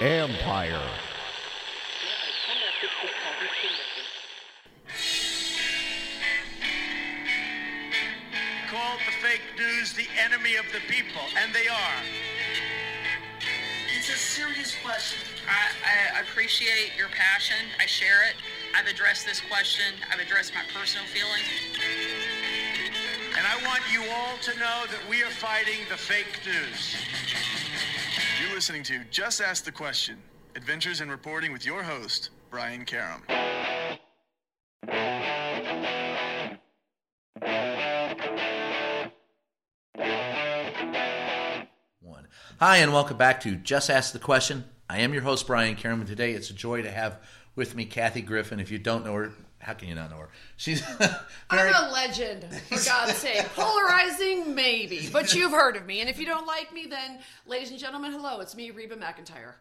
Empire. Called the fake news the enemy of the people, and they are. It's a serious question. I, I appreciate your passion. I share it. I've addressed this question. I've addressed my personal feelings. And I want you all to know that we are fighting the fake news. You're listening to Just Ask the Question Adventures in Reporting with your host, Brian Karem. One. Hi, and welcome back to Just Ask the Question. I am your host, Brian Karem, and today it's a joy to have with me Kathy Griffin. If you don't know her, how can you not know her? She's very. I'm a legend, for God's sake. Polarizing, maybe, but you've heard of me. And if you don't like me, then, ladies and gentlemen, hello, it's me, Reba McEntire.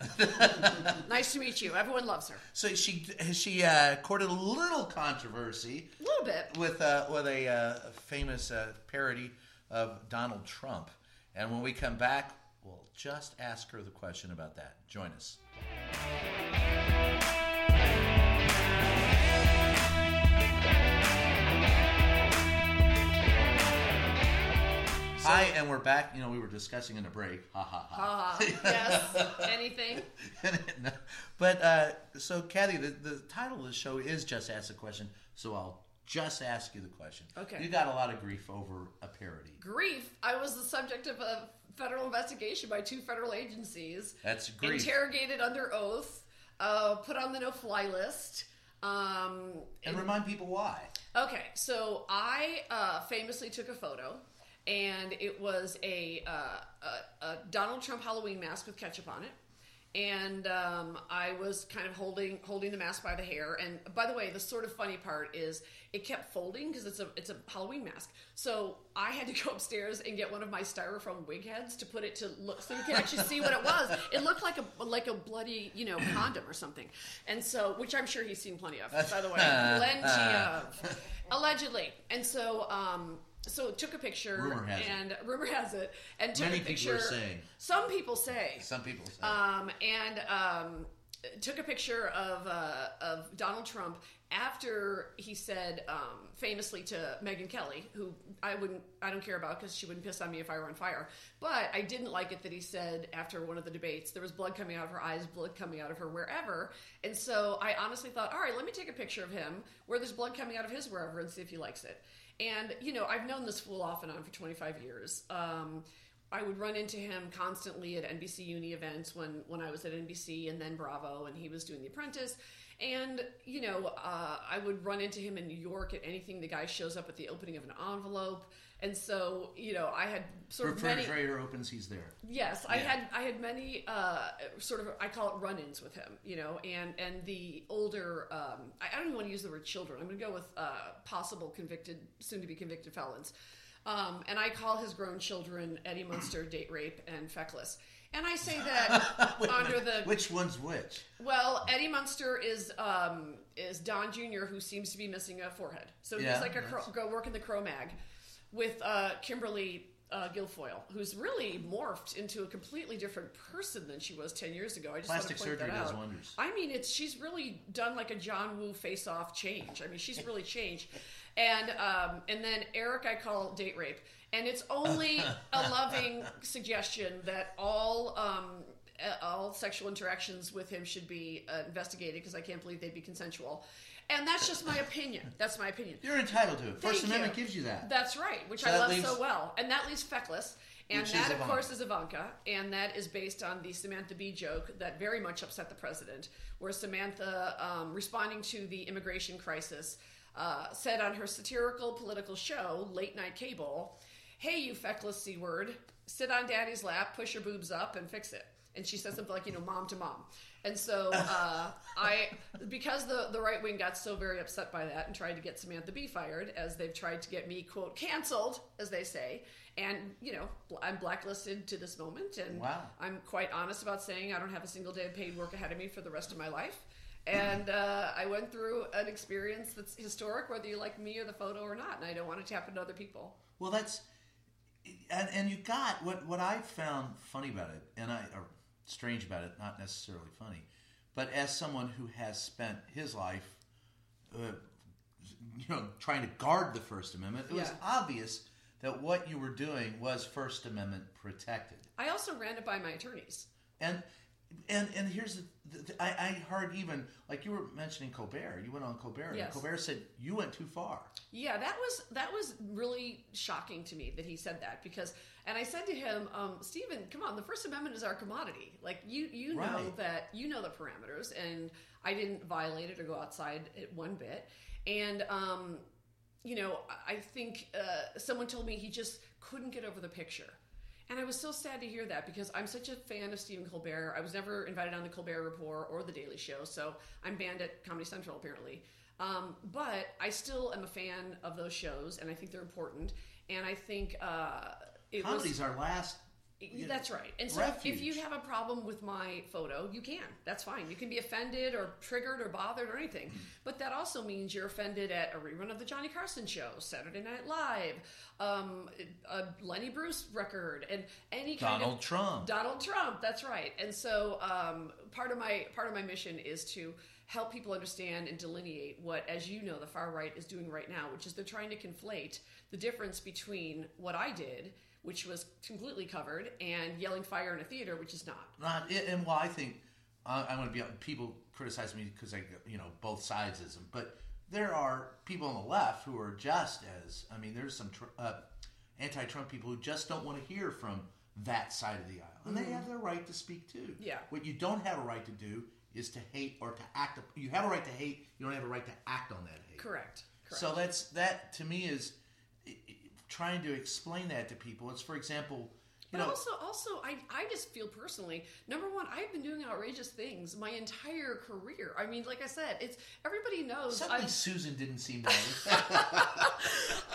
nice to meet you. Everyone loves her. So she she uh, courted a little controversy A little bit. with uh, with a uh, famous uh, parody of Donald Trump. And when we come back, we'll just ask her the question about that. Join us. Hi, and we're back. You know, we were discussing in the break. Ha ha ha. Uh, yes. Anything? No, but uh, so, Kathy, the, the title of the show is Just Ask the Question. So I'll just ask you the question. Okay. You got a lot of grief over a parody. Grief. I was the subject of a federal investigation by two federal agencies. That's grief. Interrogated under oath, uh, put on the no fly list. Um, and remind people why. Okay, so I uh, famously took a photo, and it was a, uh, a, a Donald Trump Halloween mask with ketchup on it. And um, I was kind of holding holding the mask by the hair. And by the way, the sort of funny part is it kept folding because it's a it's a Halloween mask. So I had to go upstairs and get one of my styrofoam wig heads to put it to look so you can actually see what it was. It looked like a like a bloody you know condom or something. And so, which I'm sure he's seen plenty of, by the way, plenty of, allegedly. And so. Um, so took a picture Rumor has it. and rumor has it and took Many a people picture are saying. some people say Some people say. um, and um, took a picture of uh, of Donald Trump after he said um, famously to Megyn Kelly, who I wouldn't, I don't care about because she wouldn't piss on me if I were on fire. But I didn't like it that he said after one of the debates there was blood coming out of her eyes, blood coming out of her wherever, and so I honestly thought, all right, let me take a picture of him where there's blood coming out of his wherever and see if he likes it. And you know, I've known this fool off and on for 25 years. Um, I would run into him constantly at NBC Uni events when when I was at NBC and then Bravo, and he was doing The Apprentice. And you know, uh, I would run into him in New York at anything. The guy shows up at the opening of an envelope, and so you know, I had sort of many. Refrigerator opens, he's there. Yes, I Yeah. had I had many uh, sort of I call it run-ins with him, you know, and and the older um, I, I don't even want to use the word children. I'm going to go with uh, possible convicted, soon to be convicted felons, um, and I call his grown children Eddie Munster, date rape, and feckless. And I say that under the Which one's which? well, Eddie Munster is um, is Don Jr., who seems to be missing a forehead. So Yeah, he's like a that's- go work in the Crow Mag with uh, Kimberly uh, Guilfoyle, who's really morphed into a completely different person than she was ten years ago. I just Plastic want to point surgery that does out. wonders. I mean, it's she's really done like a John Woo face-off change. I mean, she's really changed. And um, and then Eric, I call date rape, and it's only a loving suggestion that all. Um, all sexual interactions with him should be uh, investigated because I can't believe they'd be consensual. And that's just my opinion. That's my opinion. You're entitled to it. First Thank Amendment you. gives you that. That's right, which So I love leaves- so well. And that leaves feckless. And that, of course, is Ivanka. And that is based on the Samantha Bee joke that very much upset the president, where Samantha, um, responding to the immigration crisis, uh, said on her satirical political show, Late Night Cable, Hey, you feckless C word, sit on daddy's lap, push your boobs up, and fix it. And she said something like, you know, mom to mom. And so uh, I, because the, the right wing got so very upset by that and tried to get Samantha Bee fired, as they've tried to get me, quote, canceled, as they say. And, you know, I'm blacklisted to this moment. And Wow. I'm quite honest about saying I don't have a single day of paid work ahead of me for the rest of my life. And uh, I went through an experience that's historic, whether you like me or the photo or not. And I don't want it to happen to other people. Well, that's and and you got what what I found funny about it, and I or strange about it, not necessarily funny, but as someone who has spent his life, uh, you know, trying to guard the First Amendment, it was obvious that what you were doing was First Amendment protected. I also ran it by my attorneys. And and and here's the, the, I, I heard even like you were mentioning Colbert. You went on Colbert, and Colbert said you went too far. Yeah, that was that was really shocking to me that he said that because, and I said to him, um, Stephen, come on, the First Amendment is our commodity. Like you, you know that you know the parameters, and I didn't violate it or go outside it one bit. And um, you know, I I think uh, someone told me he just couldn't get over the picture. And I was so sad to hear that because I'm such a fan of Stephen Colbert. I was never invited on the Colbert Report or the Daily Show, so I'm banned at Comedy Central apparently. Um, but I still am a fan of those shows, and I think they're important. And I think uh, it Comedy's was. our last. You know, That's right. And so refuge. if you have a problem with my photo, you can. That's fine. You can be offended or triggered or bothered or anything. Mm-hmm. But that also means you're offended at a rerun of the Johnny Carson show, Saturday Night Live, um, a Lenny Bruce record, and any kind of Donald of Trump. Donald Trump. That's right. And so um, part of my part of my mission is to help people understand and delineate what, as you know, the far right is doing right now, which is they're trying to conflate the difference between what I did, which was completely covered, and yelling fire in a theater, which is not. Not and well, I think uh, I'm going to be people criticize me because I you know both sides is them, but there are people on the left who are just as I mean, there's some tr- uh, anti-Trump people who just don't want to hear from that side of the aisle, and they have their right to speak too. Mm-hmm. Yeah. What you don't have a right to do is to hate or to act. You have a right to hate. You don't have a right to act on that hate. Correct. Correct. So that's that to me is i- i- trying to explain that to people. It's for example, you But know, also, also, I, I just feel personally, number one, I've been doing outrageous things my entire career. I mean, like I said, it's everybody knows. suddenly Susan didn't seem to.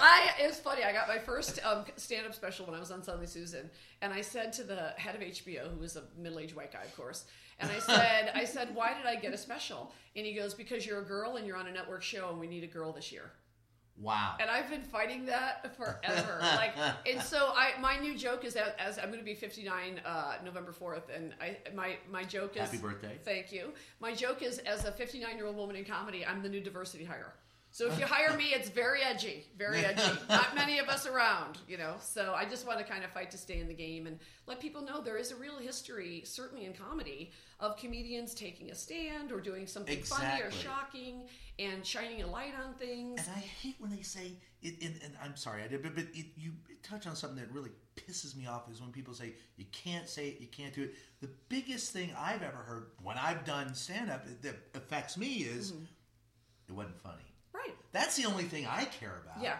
I it's funny. I got my first um, stand-up special when I was on Suddenly Susan, and I said to the head of HBO, who was a middle-aged white guy, of course, and I said, I said, why did I get a special? And he goes, because you're a girl and you're on a network show, and we need a girl this year. Wow. And I've been fighting that forever. like, and so I, my new joke is that as I'm going to be 59 uh, November 4th, and I, my my joke is Happy birthday. Thank you. My joke is as a 59 year old woman in comedy, I'm the new diversity hire. So if you hire me, it's very edgy, very edgy. Not many of us around, you know. So I just want to kind of fight to stay in the game and let people know there is a real history, certainly in comedy, of comedians taking a stand or doing something funny or shocking and shining a light on things. And I hate when they say it. And, and I'm sorry, I did, but, but it, you touch on something that really pisses me off is when people say you can't say it, you can't do it. The biggest thing I've ever heard when I've done stand up that affects me is Mm-hmm. it wasn't funny. Right. That's the only thing I care about. Yeah,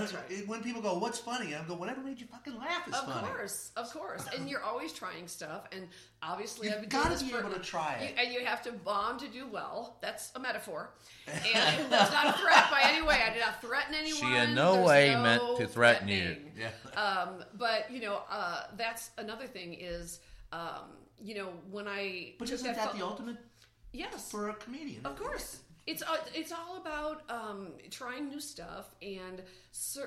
that's right. it- When people go, "What's funny?" I'm go, "Whatever made you fucking laugh is Of funny." course, of course, and you're always trying stuff, and obviously You've I've been doing gotta be for- able to try it. You, and you have to bomb to do well. That's a metaphor, and that's not a threat by any way. I did not threaten anyone. She in no There's way no meant to threaten you. Yeah. Um, but you know, uh, that's another thing is, um, you know, when I But isn't that pho- the ultimate yes for a comedian? of course. It's uh, it's all about um, trying new stuff, and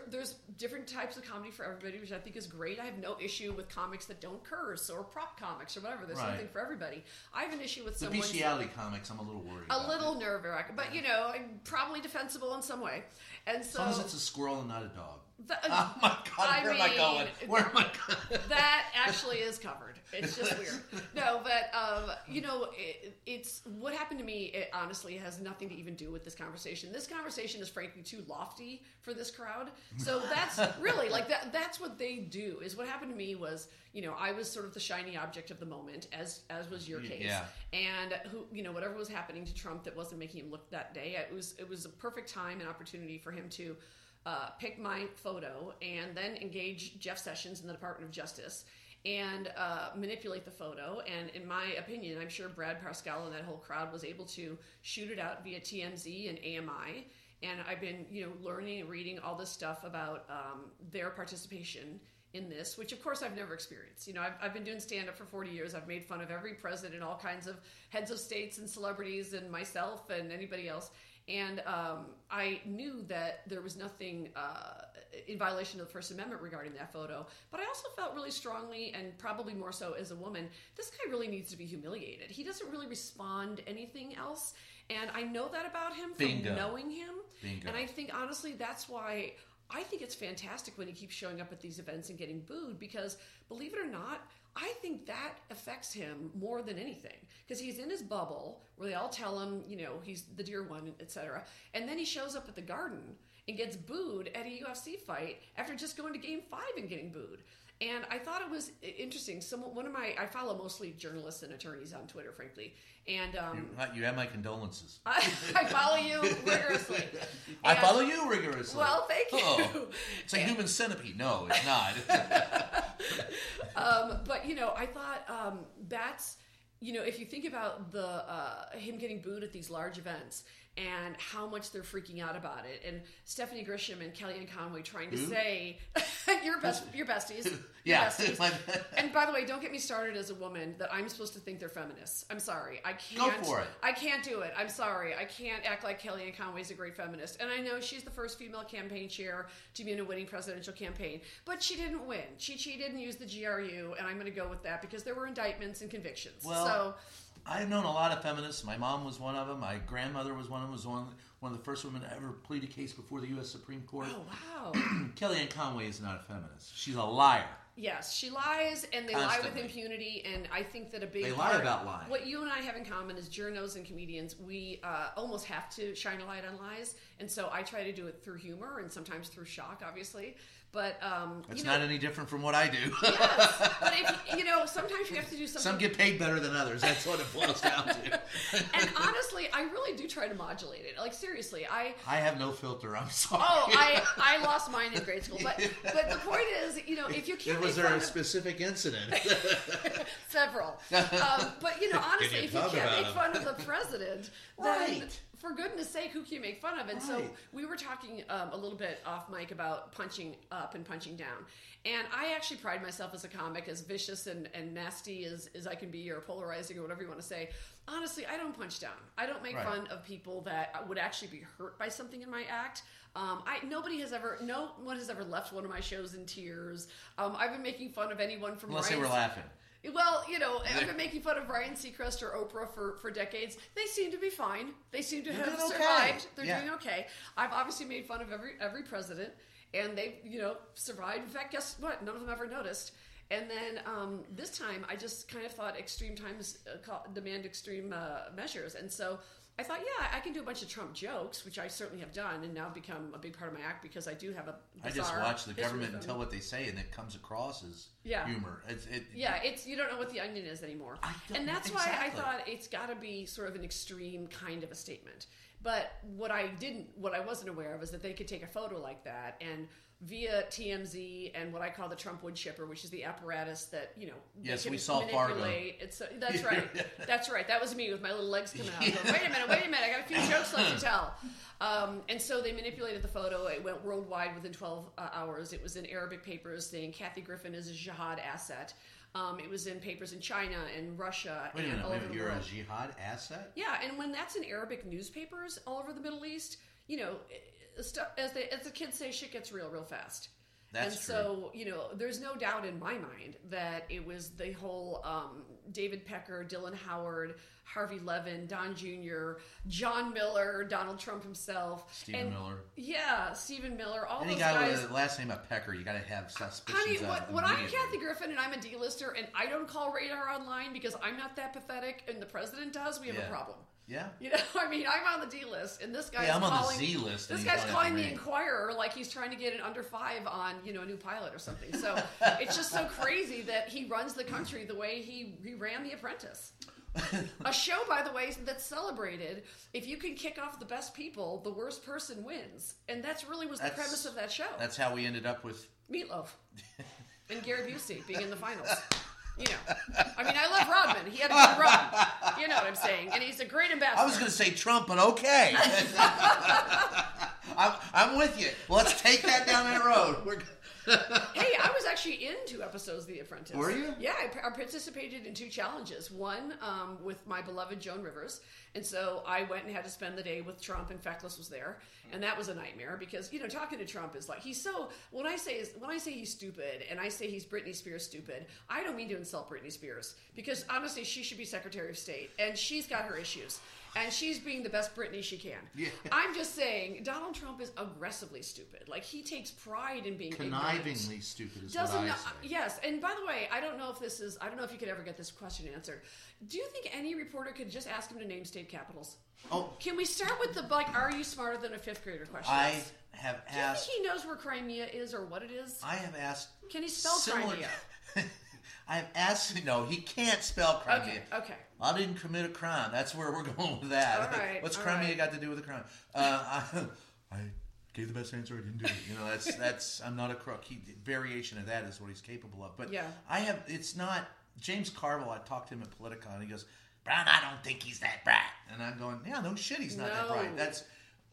there's different types of comedy for everybody, which I think is great. I have no issue with comics that don't curse or prop comics or whatever. There's Right. something for everybody. I have an issue with The bestiality comics, I'm a little worried. a little nerve wracking, but you know, I'm probably defensible in some way. And As so long as it's a squirrel and not a dog. the- Oh my god, I where am I going? Where am I going? that actually is covered. It's just weird. No, but um, you know, it, it's what happened to me. It honestly has nothing to even do with this conversation. This conversation is frankly too lofty for this crowd. So that's really like that. That's what they do. Is what happened to me was, you know, I was sort of the shiny object of the moment, as as was your case. Yeah. And who, you know, whatever was happening to Trump that wasn't making him look that day, it was it was a perfect time and opportunity for him to uh, pick my photo and then engage Jeff Sessions in the Department of Justice and uh, manipulate the photo. And in my opinion, I'm sure Brad Parscale and that whole crowd was able to shoot it out via TMZ and AMI. And I've been, you know, learning and reading all this stuff about um, their participation in this, which of course I've never experienced. You know, I've, I've been doing stand up for 40 years. I've made fun of every president, all kinds of heads of states and celebrities, and myself and anybody else. And um, I knew that there was nothing uh, in violation of the First Amendment regarding that photo. But I also felt really strongly, and probably more so as a woman, this guy really needs to be humiliated. He doesn't really respond anything else. And I know that about him from Bingo. knowing him. Bingo. And I think, honestly, that's why I think it's fantastic when he keeps showing up at these events and getting booed because, believe it or not, I think that affects him more than anything because he's in his bubble where they all tell him, you know, he's the dear one, etc. And then he shows up at the garden and gets booed at a UFC fight after just going to game five and getting booed. And I thought it was interesting. Some one of my I follow mostly journalists and attorneys on Twitter, frankly, and um, You have my condolences. I, I follow you rigorously. I follow you rigorously. Well, thank you. Oh, it's a human centipede. No, it's not. Um, but you know, I thought um, that's you know, if you think about the uh, him getting booed at these large events and how much they're freaking out about it, and Stephanie Grisham and Kellyanne Conway trying to Who? say your best, your besties, your Yeah. besties. and by the way, don't get me started as a woman that I'm supposed to think they're feminists. I'm sorry, I can't. Go for it. I can't do it. I'm sorry, I can't act like Kellyanne Conway's a great feminist, and I know she's the first female campaign chair to be in a winning presidential campaign, but she didn't win. She cheated and used the GRU, and I'm going to go with that because there were indictments and convictions. Well, so I've known a lot of feminists. My mom was one of them. My grandmother was one of them. Was one one of the first women to ever plead a case before the U.S. Supreme Court. Oh wow! Kellyanne Conway is not a feminist. She's a liar. yes, she lies, and they lie with impunity. And I think that a big They lie part- about lying. What you and I have in common is journos and comedians. We uh, almost have to shine a light on lies, and so I try to do it through humor and sometimes through shock, obviously. But um, That's you know, not any different from what I do. yes, but if you know, sometimes you have to do something. Some get paid better than others. That's what it boils down to. and honestly, I really do try to modulate it. Like seriously, I I have no filter. I'm sorry. oh I I lost mine in grade school. But but the point is, you know, if you can't was there a of specific incident? several, um, but you know, honestly, you if you can't make him? fun of the president, then Right. For goodness sake, who can you make fun of? And so we were talking um, a little bit off mic about punching up and punching down. And I actually pride myself as a comic, as vicious and, and nasty as, as I can be, or polarizing, or whatever you want to say. Honestly, I don't punch down. I don't make Right. fun of people that would actually be hurt by something in my act. Um, I nobody has ever, no one has ever left one of my shows in tears. Um, I've been making fun of anyone from Unless they were laughing. Well, you know, I've been making fun of Ryan Seacrest or Oprah for, for decades. They seem to be fine. They seem to They're have doing okay. survived. They're Yeah. doing okay. I've obviously made fun of every every president, and they've you know survived. In fact, guess what? None of them ever noticed. And then um, this time, I just kind of thought extreme times uh, call, demand extreme uh, measures, and so. I thought, yeah, I can do a bunch of Trump jokes, which I certainly have done, and now become a big part of my act because I do have a. I just watch the government and tell what they say, and it comes across as Yeah. humor. It's, it, Yeah, it's you don't know what the onion is anymore, I don't- and that's why I thought it's got to be sort of an extreme kind of a statement. But what I didn't, what I wasn't aware of, is that they could take a photo like that and via TMZ and what I call the Trump wood chipper, which is the apparatus that you know. Yes, we saw Fargo. manipulate. It's that's right, that's right. That was me with my little legs coming out. Going, wait a minute, wait a minute. I got a few jokes left to tell. Um, and so they manipulated the photo. It went worldwide within 12 uh, hours. It was in Arabic papers saying Kathy Griffin is a jihad asset. Um, it was in papers in China and Russia wait a and a over minute. You're a jihad asset? Yeah, and when that's in Arabic newspapers all over the Middle East, you know, stuff as they as the kids say, shit gets real real fast. That's and true. so, you know, there's no doubt in my mind that it was the whole um, David Pecker, Dylan Howard, Harvey Levin, Don Jr., John Miller, Donald Trump himself, Stephen and- Miller. Yeah, Stephen Miller. All Any those guy guys. with a last name of Pecker, you got to have suspicions Honey, what, when I'm. Kathy Griffin and I'm a D-lister and I don't call radar online because I'm not that pathetic and the president does, we have Yeah. a problem. Yeah. You know, I mean, I'm on the D list, and this guy's Yeah, I'm on the calling, Z list, This guy's calling the. Inquirer like he's trying to get an under five on you know a new pilot or something. So it's just so crazy that he runs the country the way he he ran The Apprentice. a show, by the way, that's celebrated. If you can kick off the best people, the worst person wins, and that's really was the premise of that show. That's how we ended up with. Meatloaf and Gary Busey being in the finals. You know, I mean, I love Rodman. He had a good run. You know what I'm saying? And he's a great ambassador. I was going to say Trump, but okay. I'm, I'm with you. Let's take that down that road. We're, hey, I was actually in two episodes of The Apprentice. Were you? Yeah, I, I participated in two challenges. One um, with my beloved Joan Rivers, and so I went and had to spend the day with Trump, and Feckless was there, and that was a nightmare because you know talking to Trump is like he's so. When I say when I say he's stupid, and I say he's Britney Spears stupid, I don't mean to insult Britney Spears because honestly, she should be Secretary of State, and she's got her issues. And she's being the best Britney she can. Yeah. I'm just saying, Donald Trump is aggressively stupid. Like he takes pride in being ignorant Connivingly stupid is doesn't what I know, say. yes and by the way i don't know if this is i don't know if you could ever get this question answered do you think any reporter could just ask him to name state capitals Oh, can we start with the like are you smarter than a fifth grader question I have do you asked. think he knows where crimea is or what it is I have asked. Can he spell similar- Crimea? I have asked. No, he can't spell Crimea. okay okay I didn't commit a crime. That's where we're going with that. All right, What's Crimea right. got to do with a crime? Uh, I, I gave the best answer. I didn't do it. You know, that's that's. I'm not a crook. He, variation of that is what he's capable of. But Yeah. I have. It's not James Carville. I talked to him at Politicon. and He goes, Brown, I don't think he's that bright. And I'm going, Yeah, no shit, he's not that bright. That's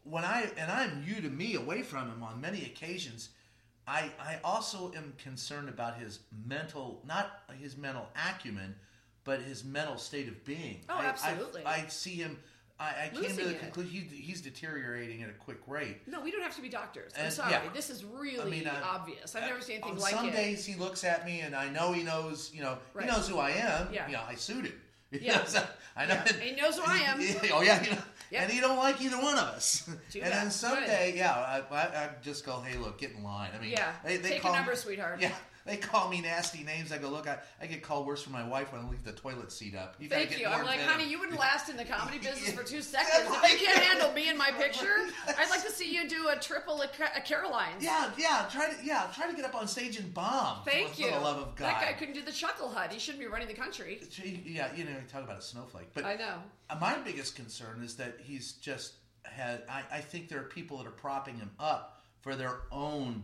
when I and I'm you to me away from him on many occasions. I, I also am concerned about his mental, not his mental acumen, but his mental state of being. Oh, I- I- absolutely. I, see him. I, I came to the conclusion he, he's deteriorating at a quick rate. no we don't have to be doctors i'm And, sorry yeah. this is really I mean, uh, obvious i've never seen anything like some it Some days he looks at me and I know he knows. You know, Right. he knows who I am. Yeah. You know, I sued him. Yeah. know, so I know. Yeah. He knows who I am. oh yeah. You know, Yep. And he don't like either one of us. Too and bad. then someday, yeah, I, I, I just go, hey, look, get in line. I mean, Yeah. they, they Take a number, me, sweetheart. Yeah, they call me nasty names. I go, look, I, I get called worse from my wife when I leave the toilet seat up. You Thank get you. I'm like, venom. honey, you wouldn't last in the comedy business for two seconds. If you can't handle me in my picture, I'd like to see you do a triple at Ca- at Caroline's. Yeah, yeah. Try to, yeah, try to get up on stage and bomb. Thank for, you. For the love of God. That guy couldn't do the chuckle hut. He shouldn't be running the country. Yeah, you know, you talk about a snowflake, but I know. Uh, My biggest concern is that he's just had. I, I think there are people that are propping him up for their own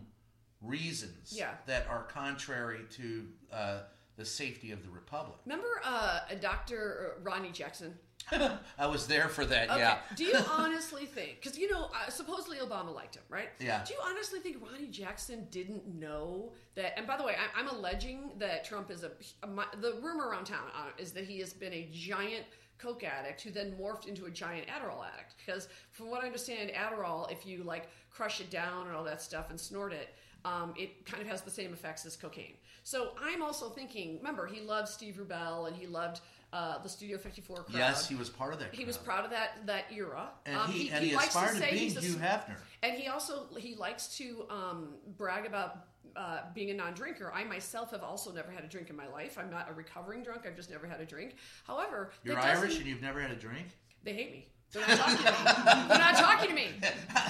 reasons Yeah. that are contrary to uh, the safety of the republic. Remember uh, Dr. Ronny Jackson? I was there for that. Okay. Yeah. Do you honestly think? Because you know, uh, supposedly Obama liked him, right? Yeah. Do you honestly think Ronny Jackson didn't know that? And by the way, I, I'm alleging that Trump is a. a mi- the rumor around town uh, is that he has been a giant coke addict who then morphed into a giant Adderall addict. Because from what I understand, Adderall, if you like crush it down and all that stuff and snort it. Um, it kind of has the same effects as cocaine. So I'm also thinking. Remember, he loved Steve Rubell and he loved uh, the Studio 54 crowd. Yes, he was part of that. He was proud of that that era. and Um, he, and he, likes to aspired to, he's a Hugh Hefner. And he also he likes to um, brag about uh, being a non-drinker. I myself have also never had a drink in my life. I'm not a recovering drunk. I've just never had a drink. However, You're Irish and you've never had a drink. They hate me. They're not talking to me. They're not talking to me.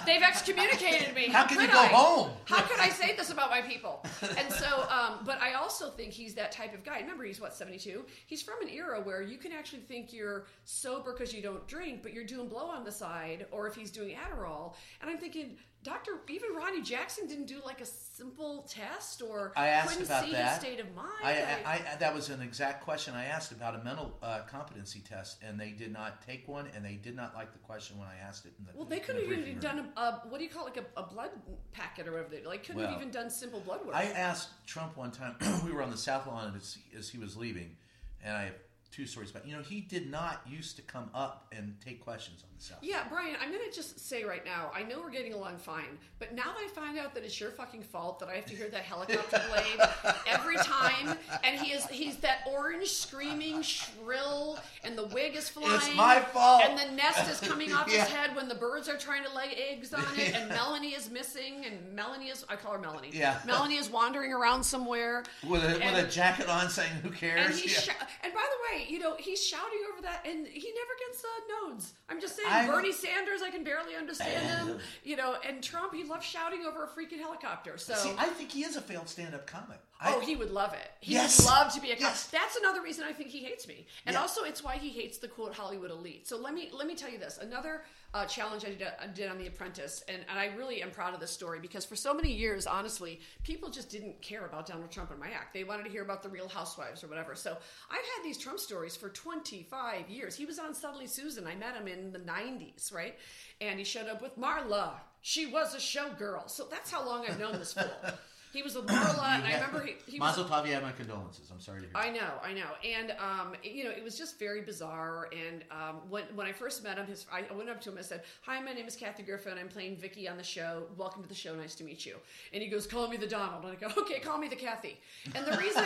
They've excommunicated me. How can you could go I? home? How could I say this about my people? And so, um, but I also think he's that type of guy. Remember, he's what seventy two. He's from an era where you can actually think you're sober because you don't drink, but you're doing blow on the side, or if he's doing Adderall. And I'm thinking, Doctor, even Ronny Jackson didn't do like a simple test, or I asked couldn't about see that. his state of mind. I, I, I, that was an exact question I asked about a mental uh, competency test, and they did not take one, and they did not like the question when I asked it. In the, Well, they could the have even done a, a what do you call it, like a, a blood packet or whatever. They, like, couldn't have Well, even done simple blood work. I asked Trump one time. we were on the South Lawn as, as he was leaving, and I have two stories about. You know, he did not used to come up and take questions yeah, Brian, I'm going to just say right now, I know we're getting along fine, but now that I find out that it's your fucking fault that I have to hear that helicopter blade every time, and he is he's that orange screaming shrill, and the wig is flying. It's my fault. And the nest is coming off Yeah. his head when the birds are trying to lay eggs on it, and Melanie is missing, and Melanie is, I call her Melanie. Yeah. Melanie is wandering around somewhere. With a, And- with a jacket on, saying "Who cares?" And he's Yeah. shou- and by the way, you know he's shouting over that, and he never gets uh, nodes. I'm just saying, I- Bernie Sanders, I can barely understand him. You know, and Trump, he loves shouting over a freaking helicopter. So. See, I think he is a failed stand-up comic. Oh, I, he would love it. He Yes. would love to be a cop. Yes. That's another reason I think he hates me, and Yeah. also it's why he hates the quote Hollywood elite. So let me let me tell you this: another uh, challenge I did, I did on The Apprentice, and, and I really am proud of this story because for so many years, honestly, people just didn't care about Donald Trump and my act. They wanted to hear about the Real Housewives or whatever. So I've had these Trump stories for 25 years. He was on Suddenly Susan. I met him in the 90s, right? And he showed up with Marla. She was a showgirl. So that's how long I've known this fool. He was with Marla, and I remember he, he was Mazel tov, you have my condolences. I'm sorry to hear. I know, I know, and um, you know, it was just very bizarre. And um, when when I first met him, his I went up to him and said, "Hi, my name is Kathy Griffin. I'm playing Vicky on the show. Welcome to the show. Nice to meet you." And he goes, "Call me the Donald." And I go, "Okay, call me the Kathy." And the reason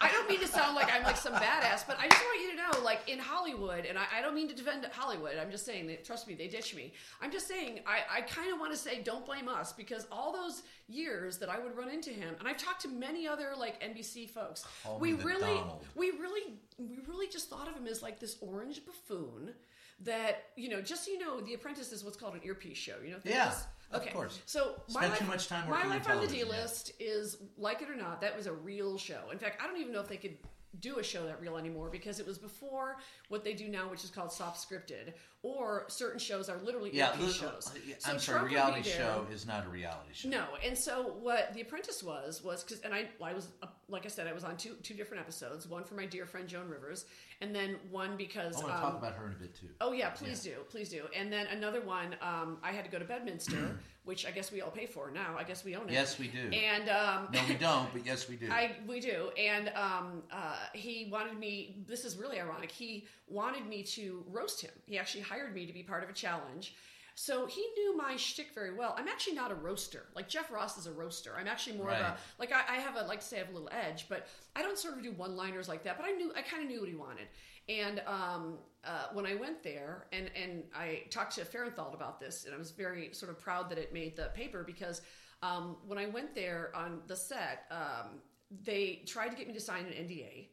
I don't mean to sound like I'm like some badass, but I just want you to know, like in Hollywood, and I, I don't mean to defend Hollywood. I'm just saying that trust me, they ditch me. I'm just saying I, I kind of want to say don't blame us because all those years that I would run into him, and I've talked to many other like NBC folks. Call we really, Donald. we really, we really just thought of him as like this orange buffoon. That you know, just so you know, The Apprentice is what's called an earpiece show. You know, Yeah, this? of course. So my Spent life, too much time my life on the D yeah. list is like it or not. That was a real show. In fact, I don't even know if they could do a show that real anymore because it was before what they do now, which is called soft scripted, or certain shows are literally yeah, li- shows. yeah, So I'm sorry. Trump Reality show is not a reality show. No, and so what The Apprentice was was because, and I, I was uh, like I said, I was on two two different episodes. One for my dear friend Joan Rivers, and then one because I want to um, talk about her in a bit too. Oh yeah, please do, please do. And then another one, um, I had to go to Bedminster, which I guess we all pay for now. I guess we own it. Yes, we do. And um, no, we don't, but yes, we do. I we do, and um, uh, he wanted me. This is really ironic. He wanted me to roast him. He actually hired me to be part of a challenge. So he knew my shtick very well. I'm actually not a roaster. Like Jeff Ross is a roaster. I'm actually more of a like I, I have a like to say I have a little edge, but I don't sort of do one liners like that. But I knew I kind of knew what he wanted. And um, uh, when I went there, and and I talked to Fahrenthold about this, and I was very sort of proud that it made the paper because um, when I went there on the set, um, they tried to get me to sign an NDA.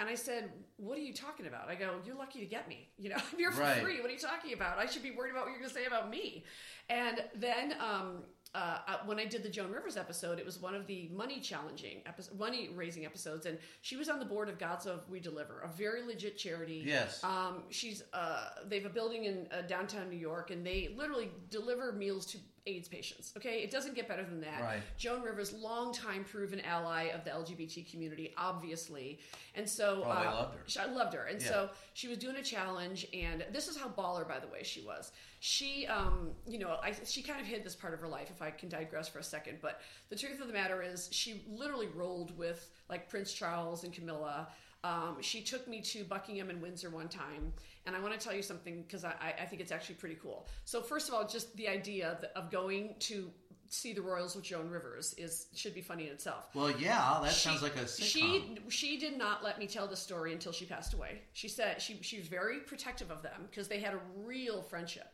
And I said, "What are you talking about?" I go, "You're lucky to get me. You know, I'm here for Right. free. What are you talking about? I should be worried about what you're going to say about me." And then um, uh, uh, when I did the Joan Rivers episode, it was one of the money challenging, episode, money raising episodes, and she was on the board of God's Love We Deliver, a very legit charity. Yes. Um, she's uh, they have a building in uh, downtown New York, and they literally deliver meals to AIDS patients. Okay, it doesn't get better than that. Right. Joan Rivers, longtime proven ally of the LGBT community, obviously, and so Oh, uh, loved her. she- I loved her, and Yeah. so she was doing a challenge, and this is how baller, by the way, she was. She, um, you know, I, she kind of hid this part of her life, if I can digress for a second. But the truth of the matter is, she literally rolled with like Prince Charles and Camilla. Um, she took me to Buckingham and Windsor one time, and I want to tell you something because I, I- think it's actually pretty cool. So first of all, just the idea th- of going to see the royals with Joan Rivers is should be funny in itself. well, yeah, that She- sounds like a sitcom. She she did not let me tell the story until she passed away. She said she she was very protective of them because they had a real friendship.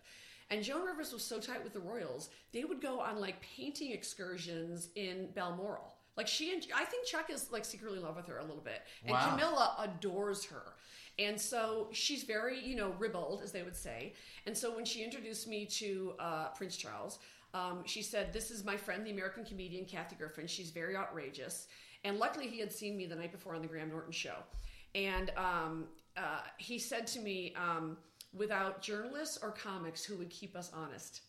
And Joan Rivers was so tight with the royals, they would go on like painting excursions in Balmoral. Like she and I think Chuck is like secretly in love with her a little bit, and Wow. Camilla adores her. And so she's very, you know, ribald, as they would say. And so when she introduced me to uh, Prince Charles, um, she said, This is my friend, the American comedian Kathy Griffin. She's very outrageous. And luckily, he had seen me the night before on the Graham Norton show. And um, uh, he said to me, um, Without journalists or comics, who would keep us honest?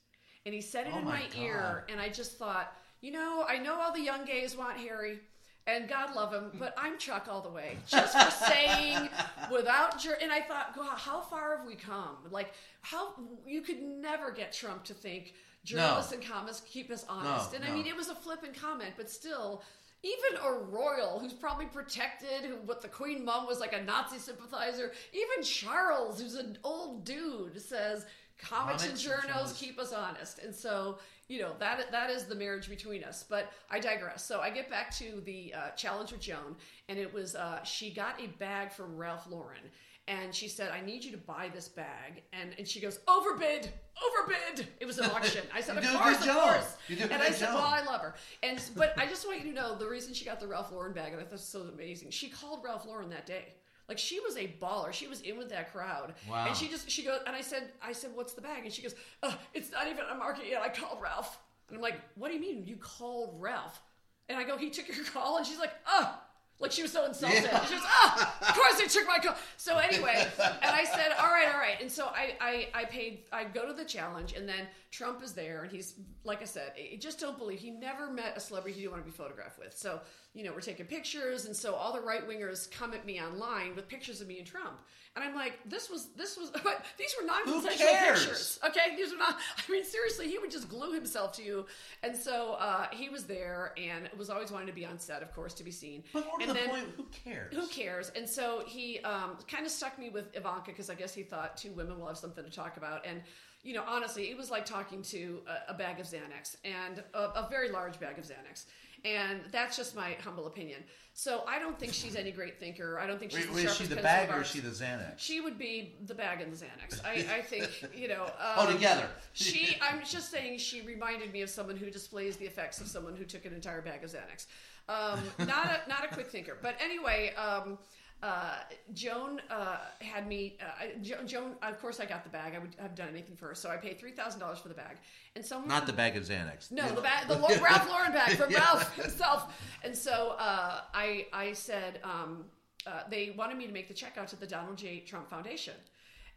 And he said it Oh in my my, ear, and I just thought, you know, I know all the young gays want Harry, and God love him, but I'm Chuck all the way. Just for saying without and I thought, God, how far have we come? Like, how you could never get Trump to think journalists and comics keep us honest. and I mean, it was a flippant comment, but still. Even a royal who's probably protected, who what the Queen Mum was like a Nazi sympathizer. Even Charles, who's an old dude, says comics, Comics and journals keep us honest. And so, you know, that that is the marriage between us. But I digress. So I get back to the uh, challenge with Joan, and it was uh, she got a bag from Ralph Lauren. And she said, "I need you to buy this bag." And and she goes, "Overbid, overbid." It was an auction. I said, "Of a course, of job. course." You do a and I said, job. "Well, I love her." And but I just want you to know the reason she got the Ralph Lauren bag, and I thought this was so amazing. She called Ralph Lauren that day. Like she was a baller. She was in with that crowd. Wow. And she just she goes and I said I said what's the bag and she goes uh, it's not even on market yet. I called Ralph and I'm like what do you mean you called Ralph? And I go he took your call and she's like oh like she was so insulted. Yeah. She goes ah of course he took my call. So anyway, and I said all right all right. And so I I I paid I go to the challenge and then Trump is there and he's like I said I just don't believe he never met a celebrity he didn't want to be photographed with. So you know, we're taking pictures, and so all the right wingers come at me online with pictures of me and Trump, and I'm like, this was this was these were non-consensual pictures. Okay, these are not. I mean, seriously, he would just glue himself to you, and so uh, he was there and was always wanting to be on set, of course, to be seen. But more to and the then, point, who cares? who cares? And so he um, kind of stuck me with Ivanka because I guess he thought two women will have something to talk about. And, you know, honestly, it was like talking to a, a bag of Xanax and a, a very large bag of Xanax. And that's just my humble opinion. So I don't think she's any great thinker. I don't think she's Wait, the wait, is she the bag or is she the Xanax? She would be the bag and the Xanax. I, I think, you know. Um, Oh, together. She, I'm just saying, she reminded me of someone who displays the effects of someone who took an entire bag of Xanax. Um, not a not a quick thinker, but anyway. Um, uh, Joan uh, had me. Uh, Jo- Joan, of course, I got the bag. I would have done anything for her, so I paid three thousand dollars for the bag. And someone Not the bag of Xanax. no, the bag, the Ralph Lauren bag from Ralph himself. And so uh, I, I said um, uh, they wanted me to make the check out to the Donald J. Trump Foundation.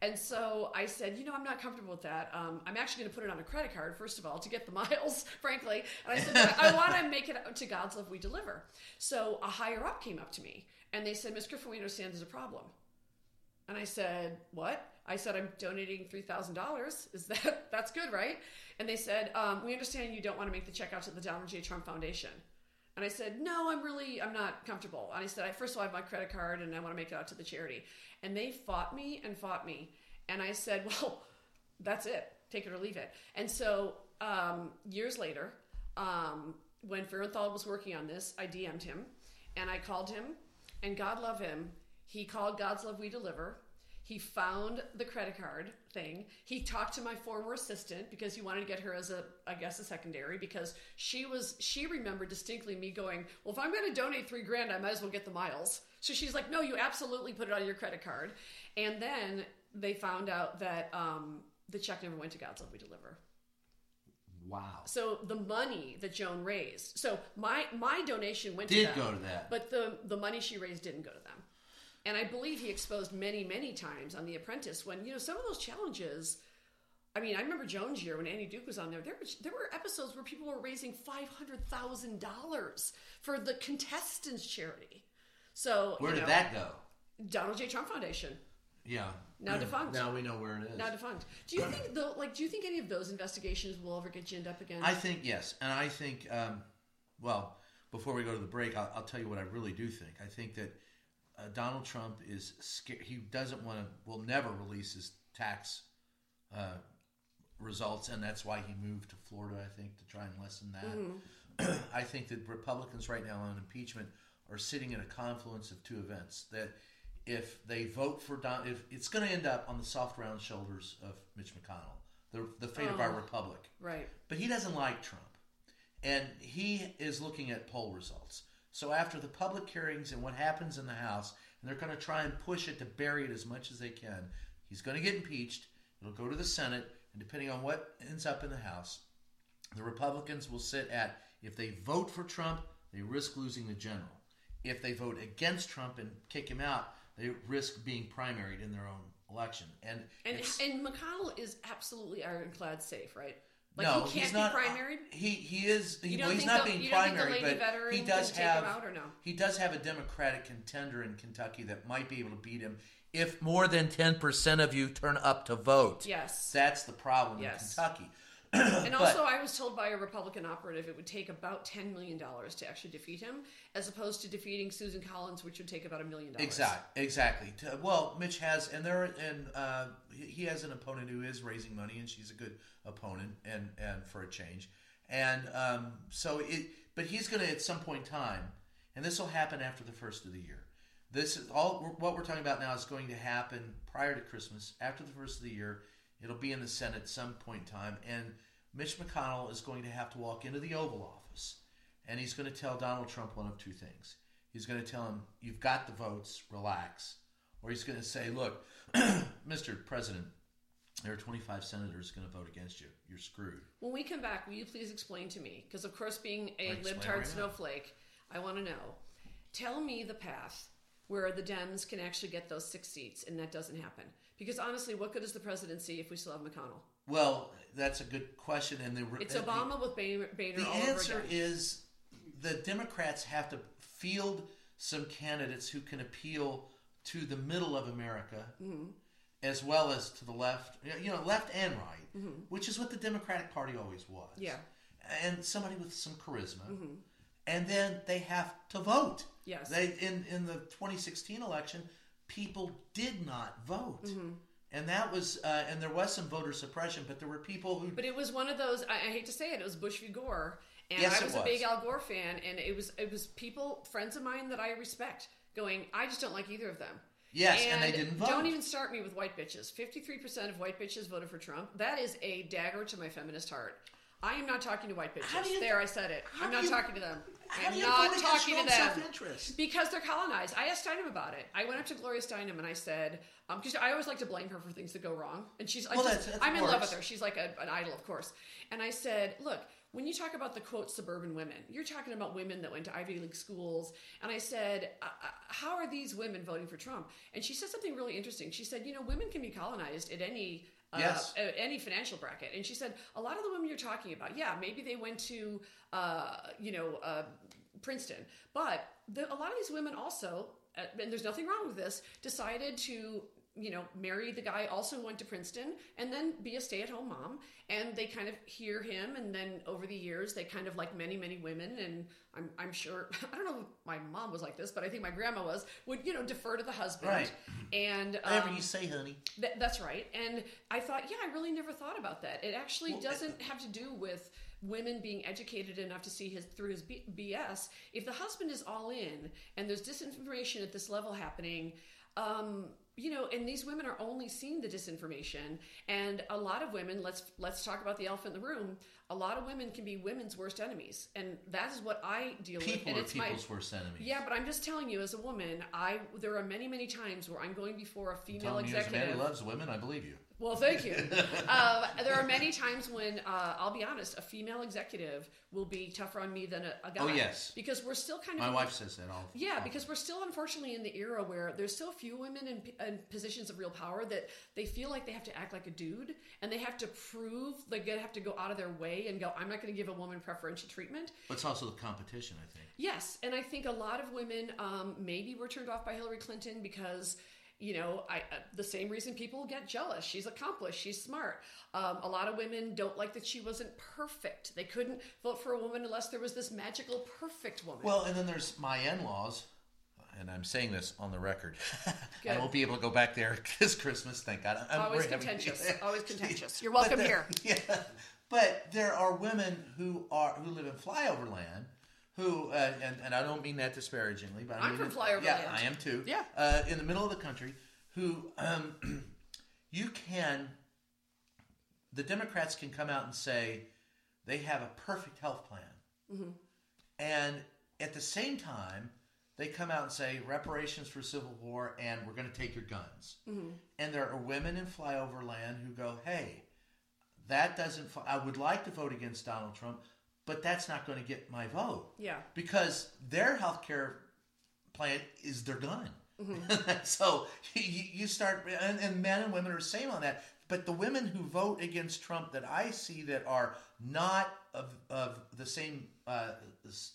And so I said, you know, I'm not comfortable with that. Um, I'm actually going to put it on a credit card, first of all, to get the miles, frankly. And I said, I want to make it out to God's love we deliver. So a higher up came up to me and they said, Ms. Griffin, we understand there's a problem. And I said, "What?" I said, "I'm donating three thousand dollars. Is that that's good, right?" And they said, um, "We understand you don't want to make the check out to the Donald J. Trump Foundation." And I said, "No, I'm really I'm not comfortable." And I said, "I first of all I have my credit card and I want to make it out to the charity." And they fought me and fought me. And I said, "Well, that's it. Take it or leave it." And so um, years later, um, when Fahrenthold was working on this, I DM'd him and I called him. And God love him, he called God's Love We Deliver. He found the credit card thing. He talked to my former assistant because he wanted to get her as a, I guess, a secondary because she was, she remembered distinctly me going, well, if I'm going to donate three grand, I might as well get the miles. So she's like, no, you absolutely put it on your credit card. And then they found out that um, the check never went to God's Love We Deliver. Wow. So the money that Joan raised, so my my donation went Did to them, go to that. but the the money she raised didn't go to them. And I believe he exposed many many times on The Apprentice when you know some of those challenges. I mean, I remember Joan's year when Annie Duke was on there. There were there were episodes where people were raising five hundred thousand dollars for the contestants' charity. So Where you did know, that go? Donald J. Trump Foundation Yeah. Now defunct. Now we know where it is. now defunct. Do you think though? Like, do you think any of those investigations will ever get ginned up again? I think yes, and I think um, well before we go to the break, I'll, I'll tell you what I really do think. I think that uh, Donald Trump is scared. He doesn't want to. Will never release his tax uh, results, and that's why he moved to Florida. I think to try and lessen that. I think that Republicans right now on impeachment are sitting in a confluence of two events that. If they vote for Don, if it's going to end up on the soft round shoulders of Mitch McConnell, the the fate of our Oh. republic. right. But he doesn't like Trump. And he is looking at poll results. So after the public hearings and what happens in the House, and they're going to try and push it to bury it as much as they can, he's going to get impeached. It'll go to the Senate, and depending on what ends up in the House, the Republicans will sit at if they vote for Trump, they risk losing the general. If they vote against Trump and kick him out, they risk being primaried in their own election. And, And and McConnell is absolutely ironclad safe, right? Like no, he can't he's not be primaried. He he is. He, well, he's not the- being you don't think the primary, but he does have. out or no? He does have a Democratic contender in Kentucky that might be able to beat him if more than ten percent of you turn up to vote. Yes. that's the problem Yes. in Kentucky. and also, I was told by a Republican operative it would take about ten million dollars to actually defeat him, as opposed to defeating Susan Collins, which would take about a million dollars. Exactly. Exactly. Well, Mitch has, and there, and uh, he he has an opponent who is raising money, and she's a good opponent, and and for a change, and um, so it. But he's going to at some point in time, and this will happen after the first of the year. This is all what we're talking about now is going to happen prior to Christmas, after the first of the year. It'll be in the Senate at some point in time, and Mitch McConnell is going to have to walk into the Oval Office, and he's going to tell Donald Trump one of two things. He's going to tell him, "You've got the votes, relax," or he's going to say, "Look, Mr. President, there are 25 senators going to vote against you. You're screwed." When we come back, will you please explain to me? Because of course, being a libtard right now. snowflake, I want to know. Tell me the path where the Dems can actually get those six seats, and that doesn't happen. Because honestly, what good is the presidency if we still have McConnell? Well, that's a good question, and the It's and the- Obama with Boehner, Boehner The all over answer is the Democrats have to field some candidates who can appeal to the middle of America Mm-hmm. as well as to the left, you know, left and right, which is what the Democratic Party always was. Mm-hmm. Yeah. Mm-hmm. And somebody with some charisma. And then they have to vote. Yes. They in in the 2016 election, people did not vote. Mm-hmm. And that was, uh, and there was some voter suppression, but there were people who But it was one of those. I, I hate to say it. It was Bush v. Gore, and Yes, I it was, a big Al Gore fan, and it was it was people, friends of mine that I respect, going. I just don't like either of them. Yes, and they didn't vote. Don't even start me with white bitches. Fifty-three percent of white bitches voted for Trump. That is a dagger to my feminist heart. I am not talking to white bitches. You- there, I said it. I'm not you- talking to them. I'm not talking to them. Because they're colonized. I asked Steinem about it. I went up to Gloria Steinem and I said, because I always like to blame her for things that go wrong, and she's. I Well, just, that's- that I'm in love with her. She's like a, an idol, of course. And I said, look, when you talk about the quote suburban women, you're talking about women that went to Ivy League schools. And I said, uh, uh, how are these women voting for Trump? And she said something really interesting. She said, you know, women can be colonized at any. Uh, Yes. at any financial bracket. And she said, a lot of the women you're talking about, yeah, maybe they went to, uh, you know, uh, Princeton, but the, a lot of these women also, uh, and there's nothing wrong with this, decided to, you know, marry the guy also went to Princeton and then be a stay at home mom. And they kind of hear him. And then over the years, they kind of like many, many women. And I'm, I'm sure, I don't know if my mom was like this, but I think my grandma was, would, you know, defer to the husband. Right. And, whatever um, you say, honey. Th- that's right. And I thought, yeah, I really never thought about that. It actually doesn't have to do with women being educated enough to see his through his B- BS. If the husband is all in and there's disinformation at this level happening, um, you know, and these women are only seeing the disinformation. And a lot of women, let's let's talk about the elephant in the room. A lot of women can be women's worst enemies, and that is what I deal with. People And are it's my people's worst enemies. yeah, but I'm just telling you, as a woman, I there are many, many times where I'm going before a female Telling you as a man who loves women, I believe you. Well, thank you. um, there are many times when uh, I'll be honest, a female executive will be tougher on me than a, a guy. Oh, yes. because we're still kind of My wife says that all. yeah, because we're still unfortunately in the era where there's a few women in, in positions of real power that they feel like they have to act like a dude and they have to prove they are gonna have to go out of their way and go. I'm not going to give a woman preferential treatment. But it's also the competition, I think. Yes, and I think a lot of women um, maybe were turned off by Hillary Clinton because you know I, uh, the same reason people get jealous. She's accomplished. She's smart. Um, a lot of women don't like that she wasn't perfect. They couldn't vote for a woman unless there was this magical perfect woman. Well, and then there's my in-laws, and I'm saying this on the record. I won't be able to go back there this Christmas. Thank God. I'm, always we're having- contentious. always contentious. You're But welcome there- here. Yeah, but there are women who are who live in flyover land. Who uh, and, and I don't mean that disparagingly, but I I'm mean from flyover yeah, land. I am too. Yeah. uh, in the middle of the country, who um, you can, the Democrats can come out and say they have a perfect health plan, Mm-hmm. and at the same time, they come out and say reparations for civil war, and we're going to take your guns. Mm-hmm. And there are women in flyover land who go, "Hey, that doesn't. I would like to vote against Donald Trump, but that's not going to get my vote. Yeah. because their health care plan is their gun. Mm-hmm. so you, you start, and, and men and women are the same on that. But the women who vote against Trump that I see that are not of, of the same uh,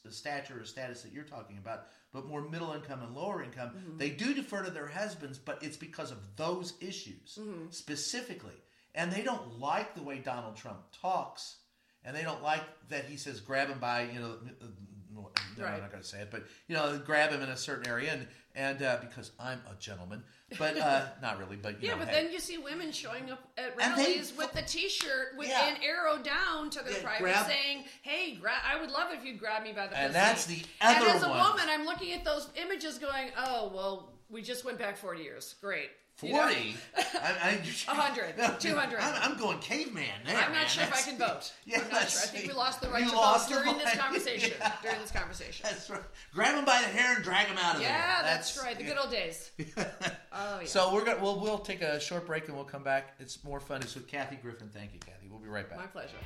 stature or status that you're talking about, but more middle income and lower income, Mm-hmm. they do defer to their husbands, but it's because of those issues Mm-hmm. specifically. And they don't like the way Donald Trump talks, and they don't like that he says grab him by, you know, no, I'm not going to say it, but you know, grab him in a certain area, and and uh, because I'm a gentleman, but uh, not really, but you Yeah, know, but hey. then you see women showing up at And they- rallies with the T-shirt with Yeah. an arrow down to their Yeah, private grab- saying, "Hey, gra- I would love if you grab me by the And pussy." that's the And as a one. woman, I'm looking at those images, going, "Oh, well, we just went back 40 years. Great." You know? Forty, I, I, 100, 200. I'm, I'm going caveman there. I'm man. not sure if I can vote. Yeah, I'm not sure. I think we lost the right to vote during this conversation. Yeah. During this conversation. That's right. Grab him by the hair and drag him out of there. Yeah, that's, right. The good old days. Oh yeah. So we're gonna we'll, we'll take a short break and we'll come back. It's more fun. It's with Kathy Griffin. Thank you, Kathy. We'll be right back. My pleasure.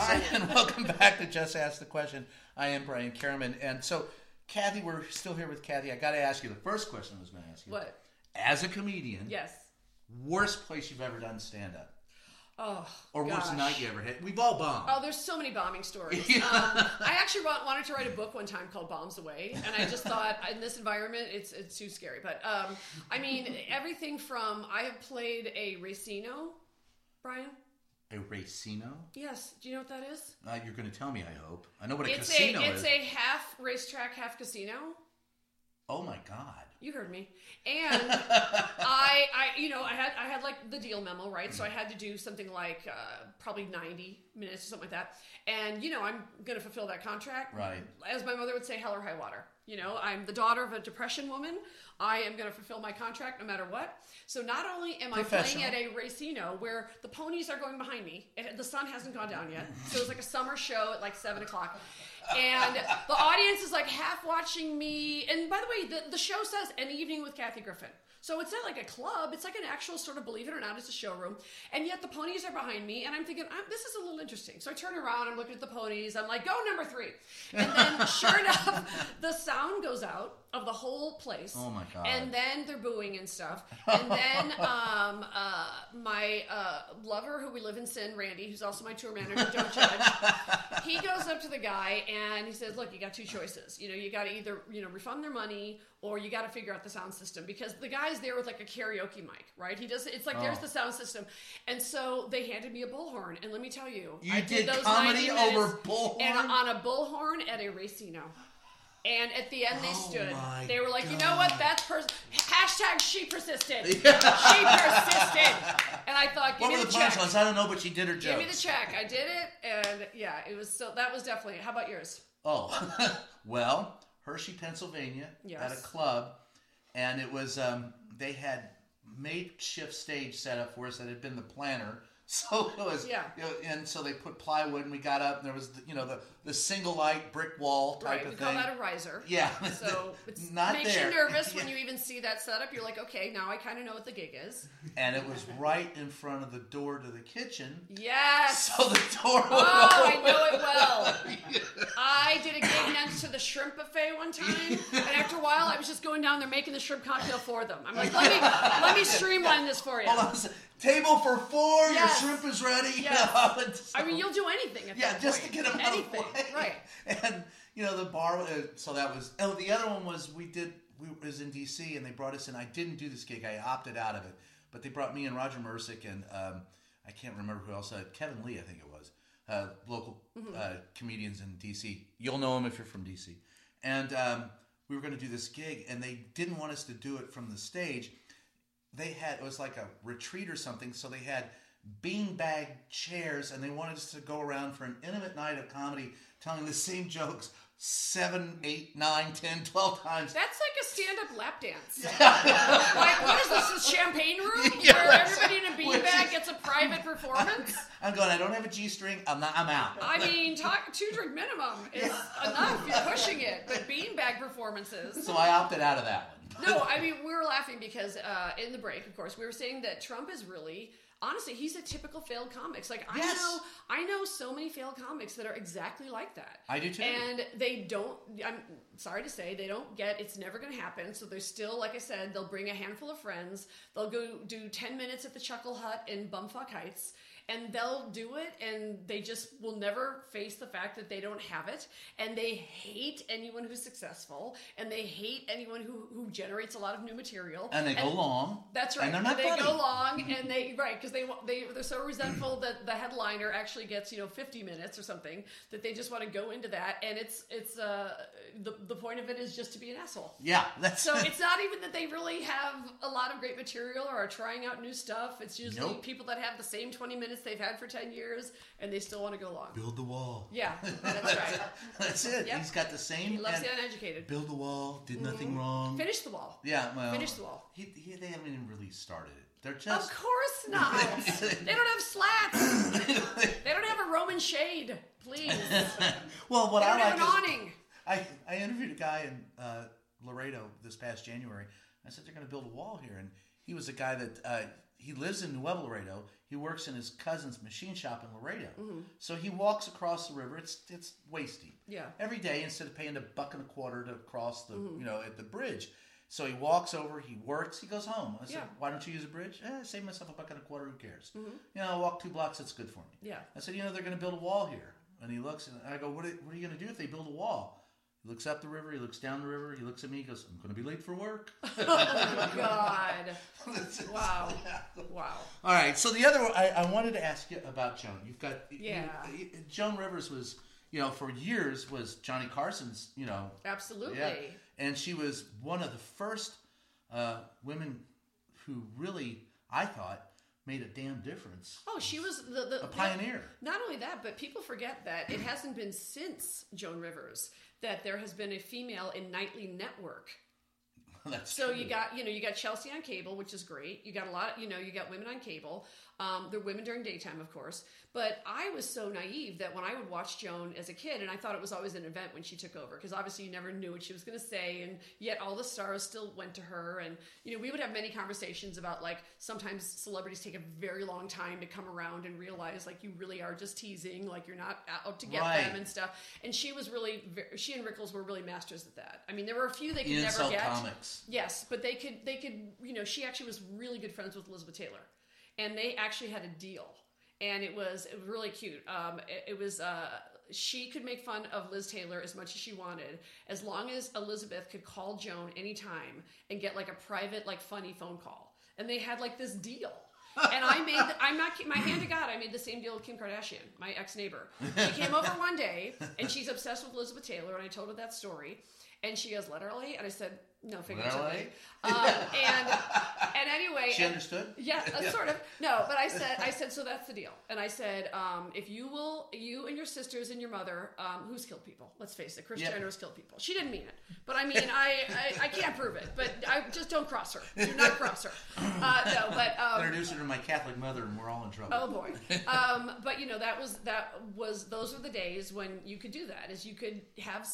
Hi, and welcome back to Just Ask the Question. I am Brian Karem, and so Kathy, we're still here with Kathy. I got to ask you the first question I was going to ask you. What? As a comedian, Yes. Worst place you've ever done stand up, Oh, or worst night you ever had. We've all bombed. Oh, there's so many bombing stories. Yeah. Um, I actually wa- wanted to write a book one time called "Bombs Away," and I just thought in this environment, it's it's too scary. But um, I mean, everything from I have played a racino, Brian. A racino? Yes, do you know what that is? Uh, you're going to tell me. I hope. I know what a It's casino a it's is. a half racetrack, half casino. oh my god. You heard me. And I, I, you know, I had, I had like the deal memo, right? So I had to do something like uh, probably ninety minutes or something like that. And you know, I'm going to fulfill that contract, Right. As my mother would say, "Hell or high water." You know, I'm the daughter of a depression woman. I am going to fulfill my contract no matter what. So not only am I playing at a racino where the ponies are going behind me, it, the sun hasn't gone down yet, so it's like a summer show at like seven o'clock, and the audience is like half watching me. And by the way, the, the show says an evening with Kathy Griffin. So it's not like a club. It's like an actual sort of, believe it or not, it's a showroom. And yet the ponies are behind me, and I'm thinking, I'm, this is a little interesting. So I turn around, I'm looking at the ponies. I'm like, go number three. And then, sure enough, the sound goes out of the whole place. Oh, my God. And then they're booing and stuff. And then um, uh, my uh, lover, who we live in Sin, Randy, who's also my tour manager, don't judge. he goes up to the guy and he says, "Look, you got two choices. You know, you got to either you know refund their money or you got to figure out the sound system because the guy's there with like a karaoke mic, right? He does. It's like there's Oh. the sound system, and so they handed me a bullhorn, and let me tell you, You I did those comedy 90 minutes over bullhorn? and on a bullhorn at a racino. And at the end, they Oh stood. They were like, you know what? That's pers- hashtag she persisted. she persisted. And I thought, give What me were the, the check. I don't know, but she did her job. Give me the check. I did it, and yeah, it was so. That was definitely. How about yours? Oh, well, Hershey, Pennsylvania, yes. at a club, and it was um, they had makeshift stage set up for us that had been the planner. So it was, Yeah. you know, and so they put plywood, and we got up, and there was, the, you know, the the single light brick wall type Right, of we thing. call that a riser. yeah, So it not makes there. you nervous when you even see that setup. You're like, okay, now I kind of know what the gig is. and it was right in front of the door to the kitchen. Yes. So the door Oh, I know it well. I did a gig next to the shrimp buffet one time, and after a while, I was just going down there making the shrimp cocktail for them. I'm like, let me let me streamline this for you. Hold on. Table for four. Yes. Your shrimp is ready. you know, and I mean, you'll do anything at Yeah, just point. to get them anything, out of the way. right? And you know the bar. Uh, so that was. Oh, the other one was we did. We was in D.C. and they brought us in. I didn't do this gig. I opted out of it. But they brought me and Roger Mersick and um, I can't remember who else. Uh, Kevin Lee, I think it was. Uh, local Mm-hmm. uh, comedians in D.C. You'll know him if you're from D.C. And um, we were going to do this gig, and they didn't want us to do it from the stage they had it was like a retreat or something so they had beanbag chairs and they wanted us to go around for an intimate night of comedy telling the same jokes seven eight nine ten twelve times That's like a stand-up lap dance. like, what is this? A champagne room Yeah, where everybody in a beanbag gets a private performance? i'm going i don't have a g-string i'm not i'm out I mean, talk two drink minimum is enough. You're pushing it, but beanbag performances. so i opted out of that one No, I mean we were laughing because uh, in the break, of course, we were saying that Trump is really. Honestly, he's a typical failed comics. Like I Yes. know, I know so many failed comics that are exactly like that. I do too. And they don't. I'm sorry to say, they don't get. It's never going to happen. So they're still, like I said, they'll bring a handful of friends. They'll go do ten minutes at the Chuckle Hut in Bumfuck Heights, and they'll do it, and they just will never face the fact that they don't have it, and they hate anyone who's successful, and they hate anyone who who generates a lot of new material, and they go long that's right. and they're not they funny. go long and they right because they they they're so resentful that the headliner actually gets you know 50 minutes or something that they just want to go into that and it's it's uh the the point of it is just to be an asshole. yeah that's So it's not even that they really have a lot of great material or are trying out new stuff. It's usually Nope. people that have the same 20 minutes they've had for 10 years and they still want to go long. build the wall Yeah, that's right. that's it Yep. he's got the same He loves the uneducated. build the wall did nothing wrong Finish the wall. yeah well Finish the wall. he, he, they haven't even really started it they're just. Of course not. they don't have slats. They don't have a Roman shade, please. Well, what don't I have like an is awning. I, I interviewed a guy in uh, Laredo this past January. I said they're going to build a wall here, and he was a guy that uh, he lives in Nuevo Laredo. He works in his cousin's machine shop in Laredo, so he walks across the river. It's it's waist deep. Yeah. Every day, instead of paying a buck and a quarter to cross the you know at the bridge, So he walks over, he works, he goes home. I said, Yeah. "Why don't you use a bridge?" Eh, save myself a buck and a quarter. Who cares? Mm-hmm. You know, I'll walk two blocks. it's good for me. Yeah. I said, "You know, they're going to build a wall here." And he looks, and I go, "What are, what are you going to do if they build a wall?" He looks up the river. He looks down the river. He looks at me. He goes, "I'm going to be late for work." Oh God! Wow! Wow! All right. So the other, one, I, I wanted to ask you about Joan. You've got Yeah. you- Joan Rivers was, you know, for years was Johnny Carson's, you know, Absolutely. yeah, and she was one of the first uh, women who really, I thought, made a damn difference. Oh, she was the, the A pioneer. Not only that, but people forget that it hasn't been since Joan Rivers that there has been a female in nightly network. That's So true. you got you know you got Chelsea on cable, which is great. You got a lot you know you got women on cable. Um, they're women during daytime, of course. But I was so naive that when I would watch Joan as a kid, and I thought it was always an event when she took over because obviously you never knew what she was going to say, and yet all the stars still went to her. And you know we would have many conversations about like sometimes celebrities take a very long time to come around and realize like you really are just teasing, like you're not out to get Right. them and stuff. And she was really she and Rickles were really masters at that. I mean there were a few they could never get. comics. Yes, but they could they could you know she actually was really good friends with Elizabeth Taylor, and they actually had a deal, and it was really cute. Um, it, it was uh, she could make fun of Liz Taylor as much as she wanted, as long as Elizabeth could call Joan anytime and get like a private like funny phone call, and they had like this deal. and I made, the, I'm not, my hand to God, I made the same deal with Kim Kardashian, my ex neighbor. She came over one day and she's obsessed with Elizabeth Taylor, and I told her that story. And she goes, literally? And I said, no, figuratively. Um, and, and anyway. She and- understood. yeah, uh, sort of. No, but I said, I said, so that's the deal. And I said, um, if you will, you and your sisters and your mother, um, who's killed people? Let's face it, Kris Yeah. Jenner has killed people. She didn't mean it, but I mean, I, I, I can't prove it. But I just don't cross her. Do not cross her. Uh, no, but um, Introduce her to my Catholic mother, and we're all in trouble. Oh boy. Um, but you know that was that was those were the days when you could do that. Is you could have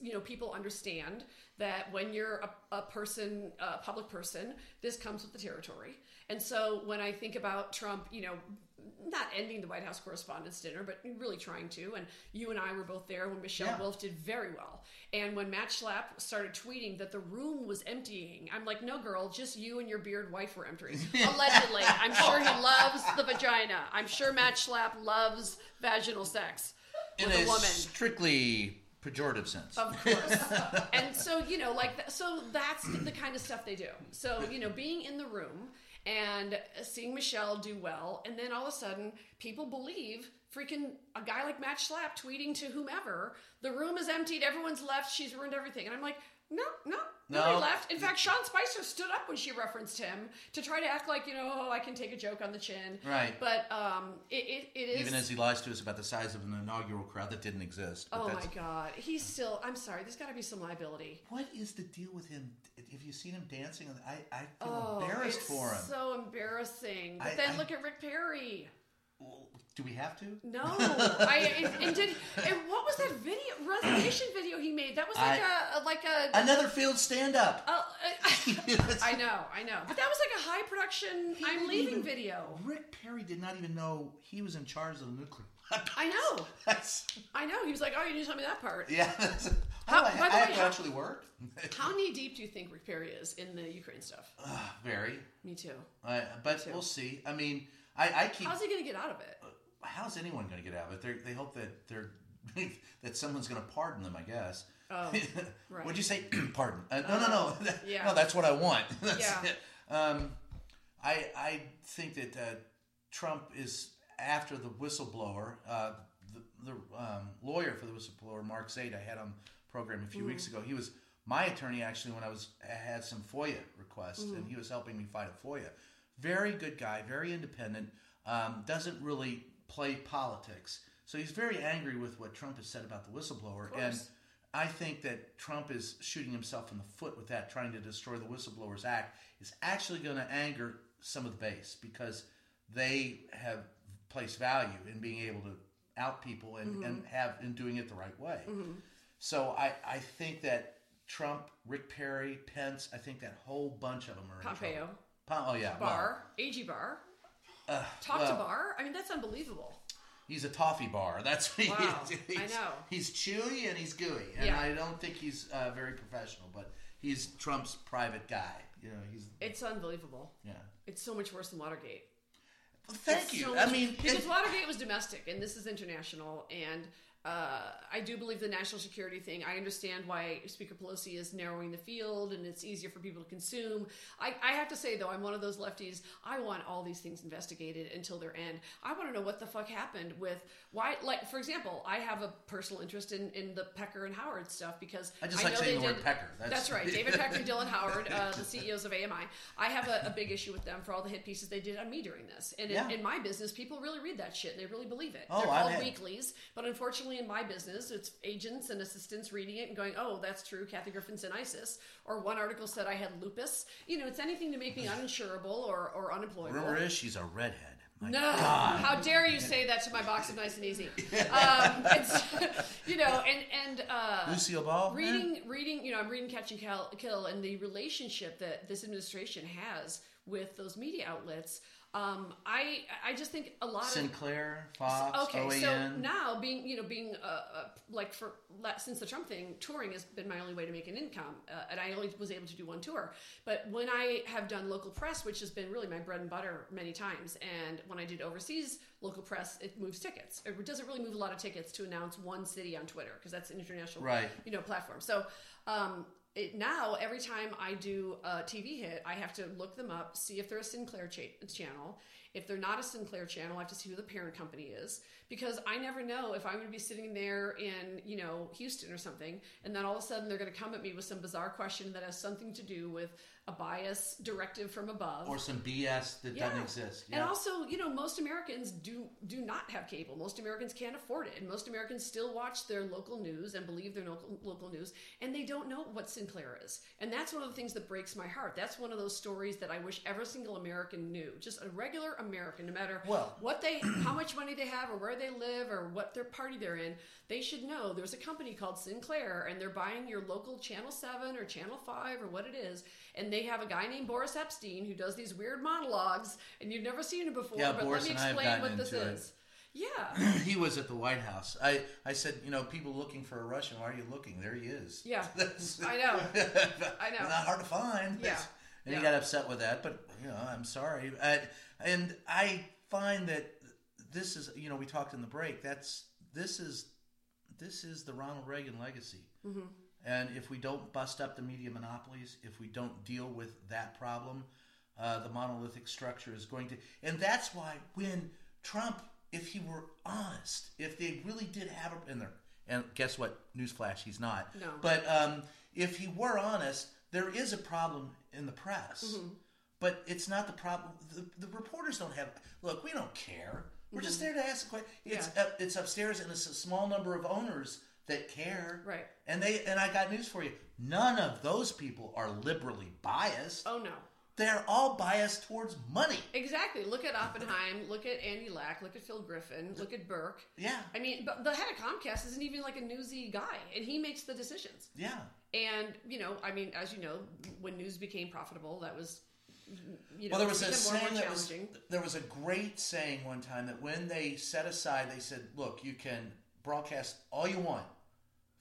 you know people understand that when you're a, a person, a public person, this comes with the territory. And so when I think about Trump, you know. Not ending the White House Correspondents' Dinner, but really trying to. And you and I were both there when Michelle Yeah. Wolf did very well. And when Matt Schlapp started tweeting that the room was emptying, I'm like, no, girl, just you and your beard wife were emptying. Allegedly. I'm sure he loves the vagina. I'm sure Matt Schlapp loves vaginal sex in with a a woman. strictly pejorative sense. Of course. and so, you know, like, th- so that's the kind of stuff they do. So, you know, being in the room and seeing Michelle do well, and then all of a sudden, people believe freaking a guy like Matt Schlapp tweeting to whomever, the room is emptied, everyone's left, she's ruined everything. And I'm like, no, no, nobody No. left. In fact, Sean Spicer stood up when she referenced him to try to act like, you know, oh, I can take a joke on the chin. Right. But um, it, it, it is. Even as he lies to us about the size of an inaugural crowd that didn't exist. But Oh that's, my God. He's still, I'm sorry, there's got to be some liability. What is the deal with him? Have you seen him dancing? I, I feel Oh, embarrassed for him. So embarrassing. But I- then I- look at Rick Perry. Do we have to? No, I and, and did and what was that video resignation video he made? That was like I- a, like a. Another field stand up. uh, I know, I know, but that was like a high production "I'm leaving" video. Rick Perry did not even know he was in charge of the nuclear. I know, That's, I know. He was like, "Oh, you didn't tell me that part." yeah. How- oh, I, by the I way, to how- actually work. How knee deep do you think Rick Perry is in the Ukraine stuff? Very. Me too. Uh, but we'll see. I mean, I, I keep. How's he gonna get out of it? How's anyone going to get out of it? They're, they hope that they're that someone's going to pardon them. I guess. Oh, right. Would you say pardon? Uh, no, no, no. yeah. No, that's what I want. That's Yeah. it. Um, I I think that uh, Trump is after the whistleblower, uh, the, the um, lawyer for the whistleblower, Mark Zaid, I had on the program a few weeks ago. He was my attorney actually when I was I had some FOIA requests, and he was helping me fight a FOIA. Very good guy, very independent. Um, doesn't really play politics, so he's very angry with what Trump has said about the whistleblower, and. I think that Trump is shooting himself in the foot with that, trying to destroy the Whistleblowers Act. Is actually going to anger some of the base because they have placed value in being able to out people and, and mm-hmm. have in doing it the right way. Mm-hmm. So I, I think that Trump, Rick Perry, Pence, I think that whole bunch of them are in Pompeo. trouble. Pom- oh yeah, well, Barr, AG Barr. Talk to well- Barr. I mean, that's unbelievable. He's a toffee bar. That's what Wow, he is. I He's, know. He's chewy and he's gooey, and Yeah. I don't think he's uh, very professional. But he's Trump's private guy. You know, he's It's unbelievable. yeah. It's so much worse than Watergate. Well, thank It's you. so I mean, because Watergate was domestic and this is international, and uh, I do believe the national security thing. I understand why Speaker Pelosi is narrowing the field and it's easier for people to consume. I, I have to say though, I'm one of those lefties. I want all these things investigated until their end. I want to know what the fuck happened with why. Like for example, I have a personal interest in in the Pecker and Howard stuff because I just like saying the word Pecker. That's, That's- right, David Pecker and Dylan Howard, uh, the CEOs of AMI. I have a, a big issue with them for all the hit pieces they did on me during this. And in, Yeah. in my business, people really read that shit. and They really believe it. Oh, They're called weeklies, but unfortunately, in my business, it's agents and assistants reading it and going, "Oh, that's true. Kathy Griffin's in ISIS." Or one article said I had lupus. You know, it's anything to make me uninsurable or, or unemployable. rumor is she's a redhead. My No, God. how dare you say that to my box of nice and easy? Um, it's, you know, and and uh, Lucille Ball. Reading reading you know i'm reading catch and kill and the relationship that this administration has with those media outlets um, I I just think a lot of Sinclair, Fox, okay. OAN. So now being you know being uh, uh, like for since the Trump thing, touring has been my only way to make an income, uh, and I only was able to do one tour. But when I have done local press, which has been really my bread and butter many times, and when I did overseas local press, it moves tickets. It doesn't really move a lot of tickets to announce one city on Twitter because that's an international Right. you know platform. So. Um, it, now every time I do a TV hit, I have to look them up, see if they're a Sinclair cha- channel. If they're not a Sinclair channel, I have to see who the parent company is because I never know if I'm going to be sitting there in you know Houston or something, and then all of a sudden they're going to come at me with some bizarre question that has something to do with a bias directive from above or some BS that doesn't exist. and also, you know, most Americans do do not have cable. Most Americans can't afford it, and most Americans still watch their local news and believe their local, local news, and they don't know what Sinclair is. And that's one of the things that breaks my heart. That's one of those stories that I wish every single American knew. Just a regular American, no matter Well- what they, how much money they have, or where they live, or what their party they're in, they should know there's a company called Sinclair, and they're buying your local Channel Seven or Channel Five or what it is, and they have a guy named Boris Epshteyn who does these weird monologues, and you've never seen him before. Yeah, but Boris let me and I have explain what this it. is. Yeah, he was at the White House. I, I said, you know, people looking for a Russian. Why are you looking? There he is. Yeah. I know. I know. Not hard to find. Yeah. And Yeah. he got upset with that, but you know, I'm sorry. I, and I find that this is, you know, we talked in the break. That's this is this is the Ronald Reagan legacy. Mm-hmm. And if we don't bust up the media monopolies, if we don't deal with that problem, uh, the monolithic structure is going to. And that's why when Trump, if he were honest, if they really did have a in there, and guess what? Newsflash, he's not. No. But um, if he were honest, there is a problem in the press. But it's not the problem. The, the reporters don't have. Look, we don't care. We're just mm-hmm. there to ask a question. It's Yeah. up, it's upstairs, and it's a small number of owners that care. Right. And they and I got news for you. None of those people are liberally biased. oh no, They're all biased towards money. exactly. Look at Oppenheim. Look at Andy Lack. Look at Phil Griffin. Look at Burke. Yeah. I mean, but the head of Comcast isn't even like a newsy guy, and he makes the decisions. Yeah. And you know, I mean, as you know, when news became profitable, that was you know Well, there was a became more and saying that was there was a great saying one time that when they set aside, they said, "Look, you can broadcast all you want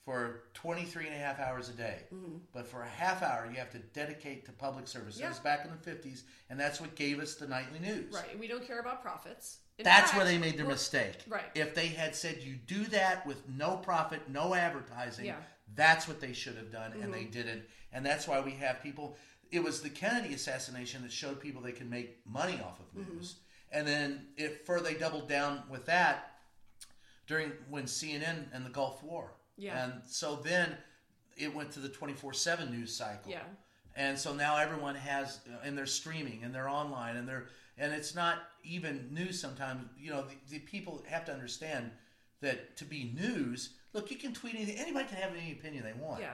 for 23 and a half hours a day, but for a half hour you have to dedicate to public service." It Mm-hmm. Yeah. was back in the 50s, and that's what gave us the nightly news. Right, we don't care about profits. In That's fact, where they made their mistake. Right. If they had said you do that with no profit, no advertising, Yeah. Mm-hmm. that's what they should have done, and they didn't. And that's why we have people. It was the Kennedy assassination that showed people they can make money off of Mm-hmm. news, and then if further they doubled down with that during when CNN and the Gulf War. Yeah. And so then it went to the twenty four seven news cycle. Yeah. And so now everyone has, and they're streaming and they're online and they're, and it's not even news sometimes. You know, the, the people have to understand that to be news, look, you can tweet anything. Anybody can have any opinion they want. Yeah.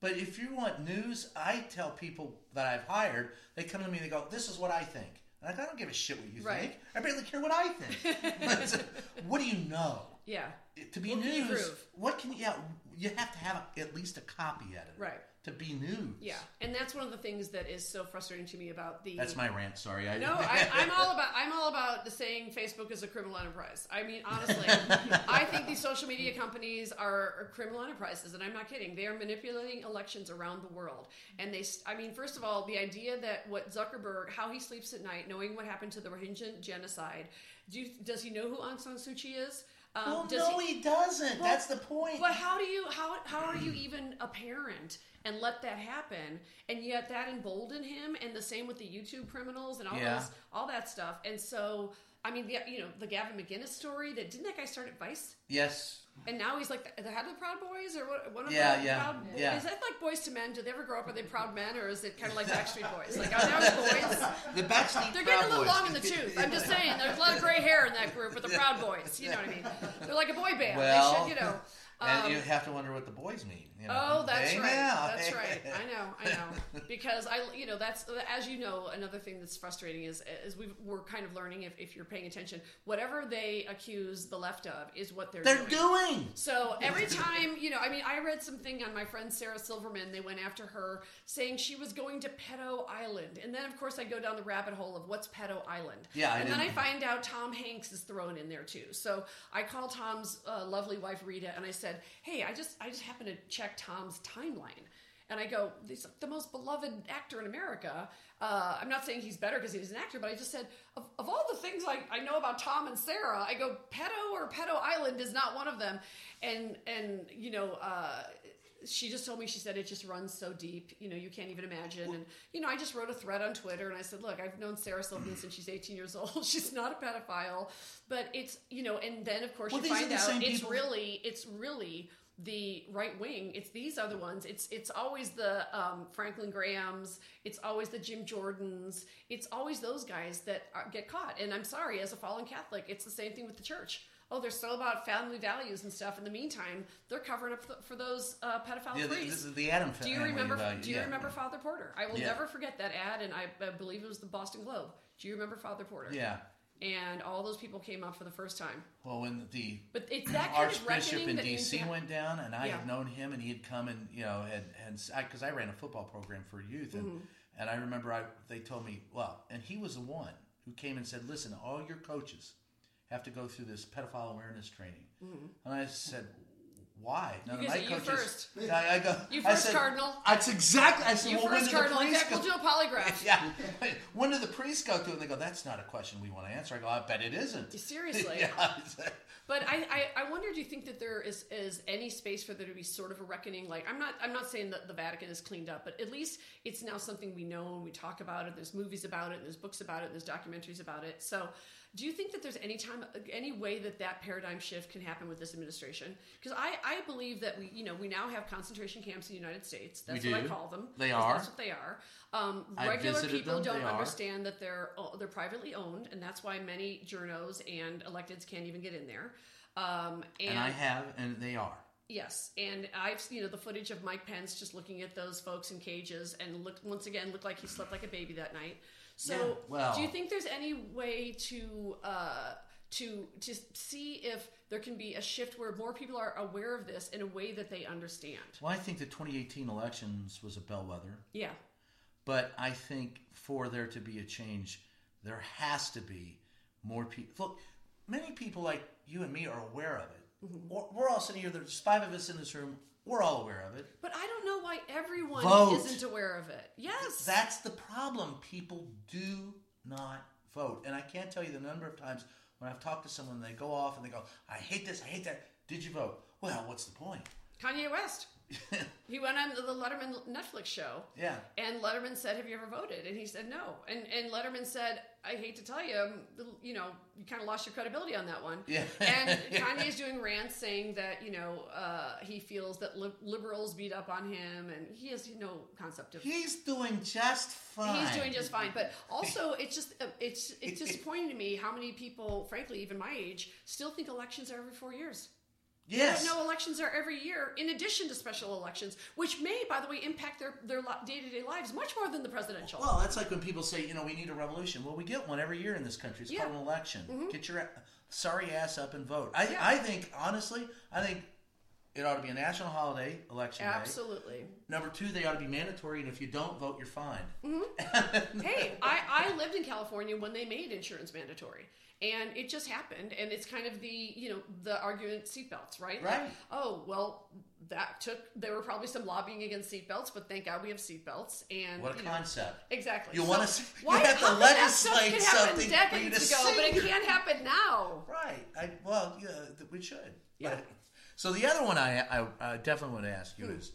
But if you want news, I tell people that I've hired, they come to me and they go, "This is what I think." And I go, I don't give a shit what you Right. think. I barely care what I think. what do you know? Yeah. To be What news, what can you? Yeah, you have to have at least a copy editor, Right. To be nude. Yeah, and that's one of the things that is so frustrating to me about the. That's my rant. Sorry. I, No, I, I'm all about I'm all about the saying Facebook is a criminal enterprise. I mean, honestly, I think these social media companies are, are criminal enterprises, and I'm not kidding. They are manipulating elections around the world, and they. I mean, first of all, the idea that what Zuckerberg, how he sleeps at night, knowing what happened to the Rohingya genocide. Do you, does he know who Aung San Suu Kyi is? Um, Well, no, he, doesn't. That's the point. but how do you how how are you even a parent and let that happen? And yet that emboldened him, and the same with the YouTube criminals and all Yeah. those all that stuff. And so I mean, the, you know, the Gavin McInnes story that didn't that guy start at Vice, yes. and now he's like the, the head of the Proud Boys or what? One of Yeah, the yeah, Proud, yeah. Is that like Boyz II Men? Do they ever grow up? Are they Proud Men, or is it kind of like Backstreet Boys? Like oh, now boys. The Backstreet Boys. They're getting a little Boys. long in the tooth. I'm just saying, there's a lot of gray hair in that group with the Proud Boys. You know what I mean? They're like a boy band. Well, they should, you know. and um, you have to wonder what the boys mean. You know? Oh, that's right. now. That's right. I know. I know. Because I, you know, that's as you know, another thing that's frustrating is is we we're kind of learning if, if you're paying attention, whatever they accuse the left of is what they're They're doing. doing. So every time, you know, I mean, I read something on my friend Sarah Silverman. They went after her saying she was going to Pedo Island, and then of course I go down the rabbit hole of what's Pedo Island. Yeah, I and then I find out Tom Hanks is thrown in there too. So I call Tom's uh, lovely wife Rita, and I said, "Hey, I just I just happened to check Tom's timeline." And I go, he's the most beloved actor in America. Uh, I'm not saying he's better because he's an actor, but I just said, of, of all the things I, I know about Tom and Sarah, I go, Pedo or Pedo Island is not one of them. And, and you know, uh, she just told me, she said, it just runs so deep, you know, you can't even imagine. And, you know, I just wrote a thread on Twitter and I said, look, I've known Sarah Silverman since she's 18 years old. she's not a pedophile, but it's, you know, and then of course Well, you find out it's people- really, it's really the right wing. It's these other ones. It's it's always the um, Franklin Grahams. It's always the Jim Jordans. It's always those guys that are, get caught. And I'm sorry, as a fallen Catholic, it's the same thing with the church. Oh, they're still about family values and stuff. In the meantime, they're covering up for, for those uh, pedophile Yeah, priests. the, the Adam do you remember? value, Do you yeah. remember Father Porter? I will Yeah. never forget that ad, and I, I believe it was the Boston Globe. Do you remember Father Porter? Yeah. And all those people came up for the first time. Well, when the But it's that kind of Archbishop reckoning in that needs to D.C. went down, and I Yeah. had known him, and he had come and you know had had because I, ran a football program for youth, and Mm-hmm. and I remember I they told me well, and he was the one who came and said, listen, all your coaches have to go through this pedophile awareness training, and I said. Why? None You of my you coaches. first. I, I go. You I first, said, Cardinal. That's exactly. I said, You well, when first, did the Cardinal. In fact, we'll do a polygraph. Yeah. When do the priests go through? And they go, that's not a question we want to answer. I go, I bet it isn't. Seriously. yeah. But I, I, I wonder, do you think that there is, is any space for there to be sort of a reckoning? Like, I'm not, I'm not saying that the Vatican is cleaned up, but at least it's now something we know and we talk about it. There's movies about it, there's books about it, there's documentaries about it. So, do you think that there's any time, any way that that paradigm shift can happen with this administration? Because I, I believe that we, you know, we now have concentration camps in the United States. That's We what I do. call them. They are. That's what they are. Um, regular people them. don't They are. understand that they're they're privately owned, and that's why many journos and electeds can't even get in there. Um, and, And I have, and they are. yes, and I've you know the footage of Mike Pence just looking at those folks in cages and looked once again looked like he slept like a baby that night. So, Yeah, well- do you think there's any way to uh, to to see if there can be a shift where more people are aware of this in a way that they understand? Well, I think the 2018 elections was a bellwether, Yeah, but I think for there to be a change, there has to be more people. Look, many people like you and me are aware of it. Mm-hmm. We're, we're all sitting here. There's five of us in this room. We're all aware of it. but I don't know why everyone Vote. isn't aware of it. Yes, That's the problem. People do not vote. And I can't tell you the number of times when I've talked to someone, they go off and they go, I hate this, I hate that. Did you vote? Well, what's the point? Kanye West. he went on the Letterman Netflix show. Yeah. And Letterman said, "Have you ever voted?" And he said, "No." And and Letterman said, "I hate to tell you, you know, you kind of lost your credibility on that one." Yeah. And Kanye is doing rants saying that you know uh, he feels that li- liberals beat up on him, and he has no concept of. He's doing just fine. He's doing just fine, but also it's just uh, it's it's disappointing to me how many people, frankly, even my age, still think elections are every four years. Yes. No, elections are every year, in addition to special elections, which may, by the way, impact their their day to day lives much more than the presidential. Well, that's like when people say, you know, we need a revolution. Well, we get one every year in this country. It's Yeah. Mm-hmm. called an election. Get your sorry ass up and vote. I, Yeah. I think, honestly, I think It ought to be a national holiday, election day. Absolutely. Number two, they ought to be mandatory, and if you don't vote, you're fined. Mm-hmm. hey, I, I lived in California when they made insurance mandatory. And it just happened, and it's kind of the you know the argument seatbelts, right? Like, Right. oh well, that took. There were probably some lobbying against seatbelts, but thank God we have seatbelts. And What a you know, concept. Exactly. You So s- you why have to how that stuff legislate something decades to ago, but it can't happen now. Right. I, well, yeah, we should. Yeah. But- so the other one I, I, I definitely want to ask you is,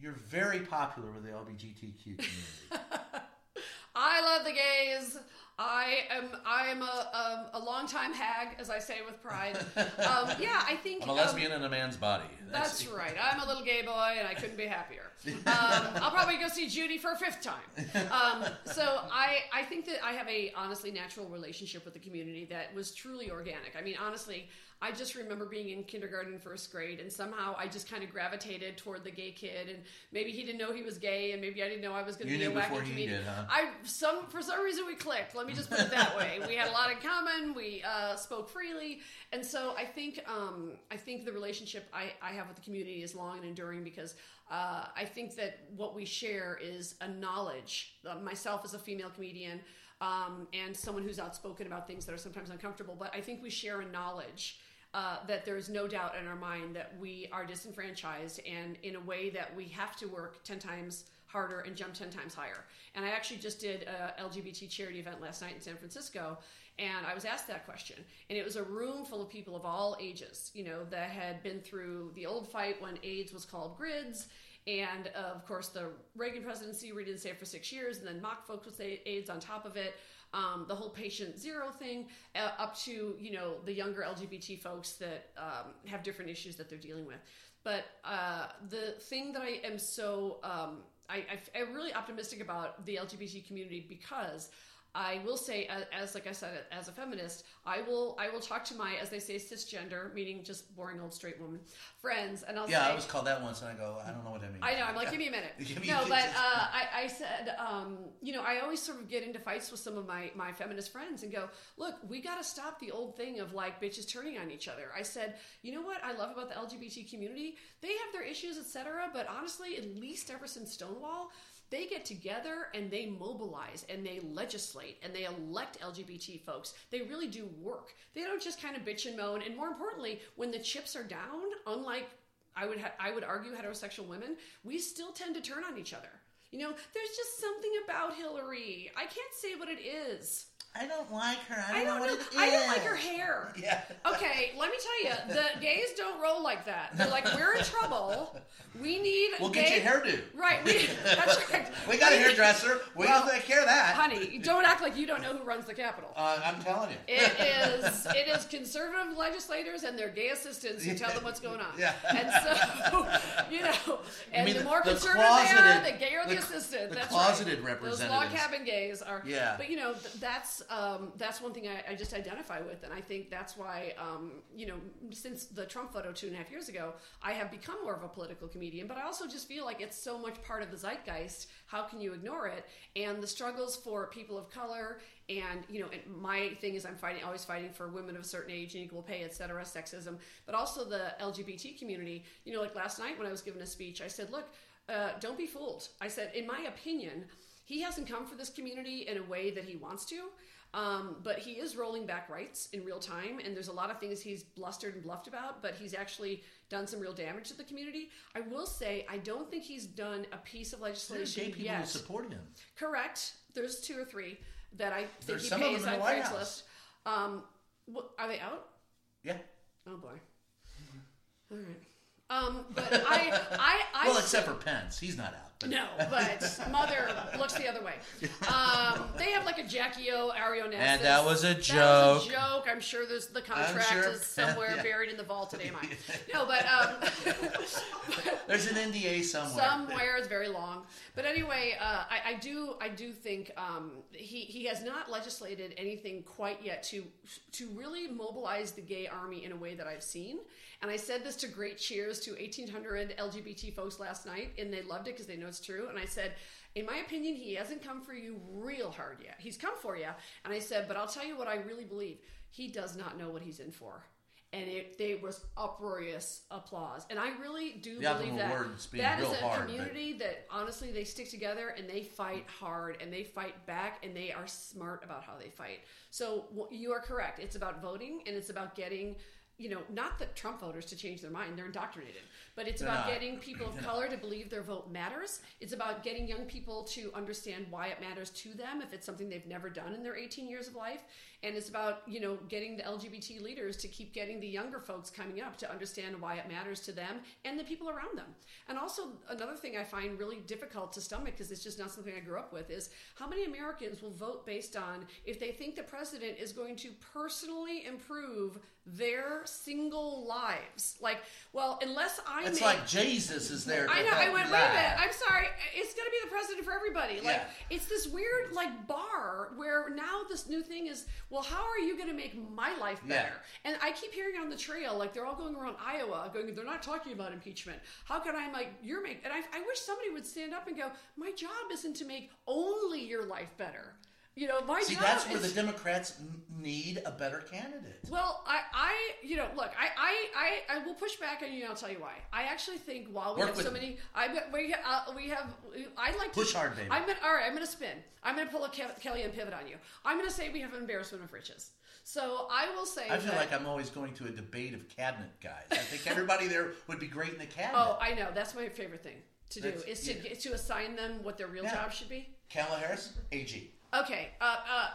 you're very popular with the LGBTQ community. I love the gays. I am I am a, a, a longtime hag, as I say with pride. Um, yeah, I think I'm a um, lesbian in a man's body. That's right. I'm a little gay boy, and I couldn't be happier. Um, I'll probably go see Judy for a fifth time. Um, so I, I think that I have a honestly natural relationship with the community that was truly organic. I mean, honestly, I just remember being in kindergarten, first grade, and somehow I just kind of gravitated toward the gay kid, and maybe he didn't know he was gay, and maybe I didn't know I was going to be a wacky comedian. did, huh? I some for some reason we clicked. Let me just put it that way. We had a lot in common. We uh, spoke freely, and so I think um, I think the relationship I, I have with the community is long and enduring because uh, I think that what we share is a knowledge. Uh, myself as a female comedian. Um, and someone who's outspoken about things that are sometimes uncomfortable, but I think we share a knowledge uh, that there is no doubt in our mind that we are disenfranchised and in a way that we have to work 10 times harder and jump 10 times higher. And I actually just did a LGBT charity event last night in San Francisco and I was asked that question. And it was a room full of people of all ages, you know, that had been through the old fight when AIDS was called grids. And uh, of course, the Reagan presidency, we didn't say it for six years, and then mock folks with AIDS on top of it um, the whole patient zero thing, uh, up to you know the younger LGBT folks that um, have different issues that they're dealing with. But uh, the thing that I am so um, I, I, am really optimistic about the LGBT community because I will say, as, as, like I said, as a feminist, I will I will talk to my, as they say, cisgender, meaning just boring old straight woman friends, and I'll yeah, say, I was called that once, and I go, I don't know what that means. I know. I'm like, give me a minute. Give me- no, but uh, I, I said, um, you know, I always sort of get into fights with some of my my feminist friends and go, look, we got to stop the old thing of like bitches turning on each other. I said, you know what I love about the LGBT community? They have their issues, etc. But honestly, at least ever since Stonewall. They get together and they mobilize and they legislate and they elect LGBT folks. They really do work. They don't just kind of bitch and moan. And more importantly, when the chips are down, unlike I would ha- I would argue heterosexual women, we still tend to turn on each other. You know, there's just something about Hillary. I can't say what it is. I don't like her. I I don't, don't know know. what it is. I don't like her hair. Yeah. Okay, let me tell you, the gays don't roll like that. They're like, we're in trouble. We need. We'll gay- get your hairdo. Right. We, that's right. We got a hairdresser. We Well, don't take care of that. Honey, don't act like you don't know who runs the Capitol. Uh, I'm telling you. It is it is conservative legislators and their gay assistants who tell them what's going on. Yeah. And so you know, and mean the the- more the conservative they are, the gayer the, the- assistant. the That's closeted right. Those log cabin gays are. Yeah. But you know, th- that's um, that's one thing I, I just identify with, and I think that's why um, you know, since the Trump photo two and a half years ago, I have become more of a political comedian. But I also just feel like it's so much part of the zeitgeist. How can you ignore it? And the struggles for people of color, and you know, and my thing is I'm fighting, always fighting for women of a certain age and equal pay, et cetera, sexism, but also the LGBT community. You know, like last night when I was giving a speech, I said, look, uh, don't be fooled. I said, in my opinion, he hasn't come for this community in a way that he wants to. Um, but he is rolling back rights in real time, and there's a lot of things he's blustered and bluffed about, but he's actually done some real damage to the community. I will say, I don't think he's done a piece of legislation gay people yet. who support him. Correct. There's two or three that I think There's he pays on Craigslist. Um, are they out? Yeah. Oh boy. All right. Um, but I, I, I Well, except for Pence, he's not out. No, but mother looks the other way. Um, they have like a Jackie O Ari Onassis. And that was a That was joke. a joke. I'm sure there's the contract sure- is somewhere yeah. buried in the vault at AMI. No, but um, There's an NDA somewhere. somewhere it's very long. But anyway, uh, I, I do I do think um, he he has not legislated anything quite yet to to really mobilize the gay army in a way that I've seen. And I said this to great cheers to 1,800 LGBT folks last night, and they loved it because they know it's true. And I said. In my opinion, he hasn't come for you real hard yet. He's come for you. And I said, but I'll tell you what I really believe. He does not know what he's in for. and it they was uproarious applause. And I really do The believe that word is being that is a hard, but- community that honestly they stick together and they fight hard and they fight back and they are smart about how they fight. So you are correct. It's about voting and it's about getting. You know, not the Trump voters to change their mind; they're indoctrinated. But it's about getting people of color to believe their vote matters. It's about getting young people to understand why it matters to them if it's something they've never done in their 18 years of life. And it's about, you know, getting the LGBT leaders to keep getting the younger folks coming up to understand why it matters to them and the people around them. And also another thing I find really difficult to stomach because it's just not something I grew up with is how many Americans will vote based on if they think the president is going to personally improve their single lives. Like, well, unless I It's make like Jesus is there. To I know. I went. Wait a minute. I'm sorry. It's gonna be the president for everybody. Like Yeah. it's this weird like bar where now this new thing is. Well, how are you gonna make my life Yeah. better? And I keep hearing on the trail like they're all going around Iowa, going. They're not talking about impeachment. How can I make your make? And I, I wish somebody would stand up and go. My job isn't to make only your life better. You know, my See, job that's where is the Democrats need a better candidate. well, I, I, you know, look, I, I, I, I will push back on you. and I'll tell you why. I actually think while we Work have so many, I, we, uh, we have, I like Push to, hard, baby. I'm gonna, all right. I'm gonna spin. I'm gonna pull a Ke- Kelly and pivot on you. I'm gonna say we have an embarrassment of riches. So I will say. I feel that- like I'm always going to a debate of cabinet guys. I think everybody there would be great in the cabinet. Oh, I know. That's my favorite thing to do is to yeah. to assign them what their real Yeah. job should be. Kamala Harris, AG. Okay. Uh, uh,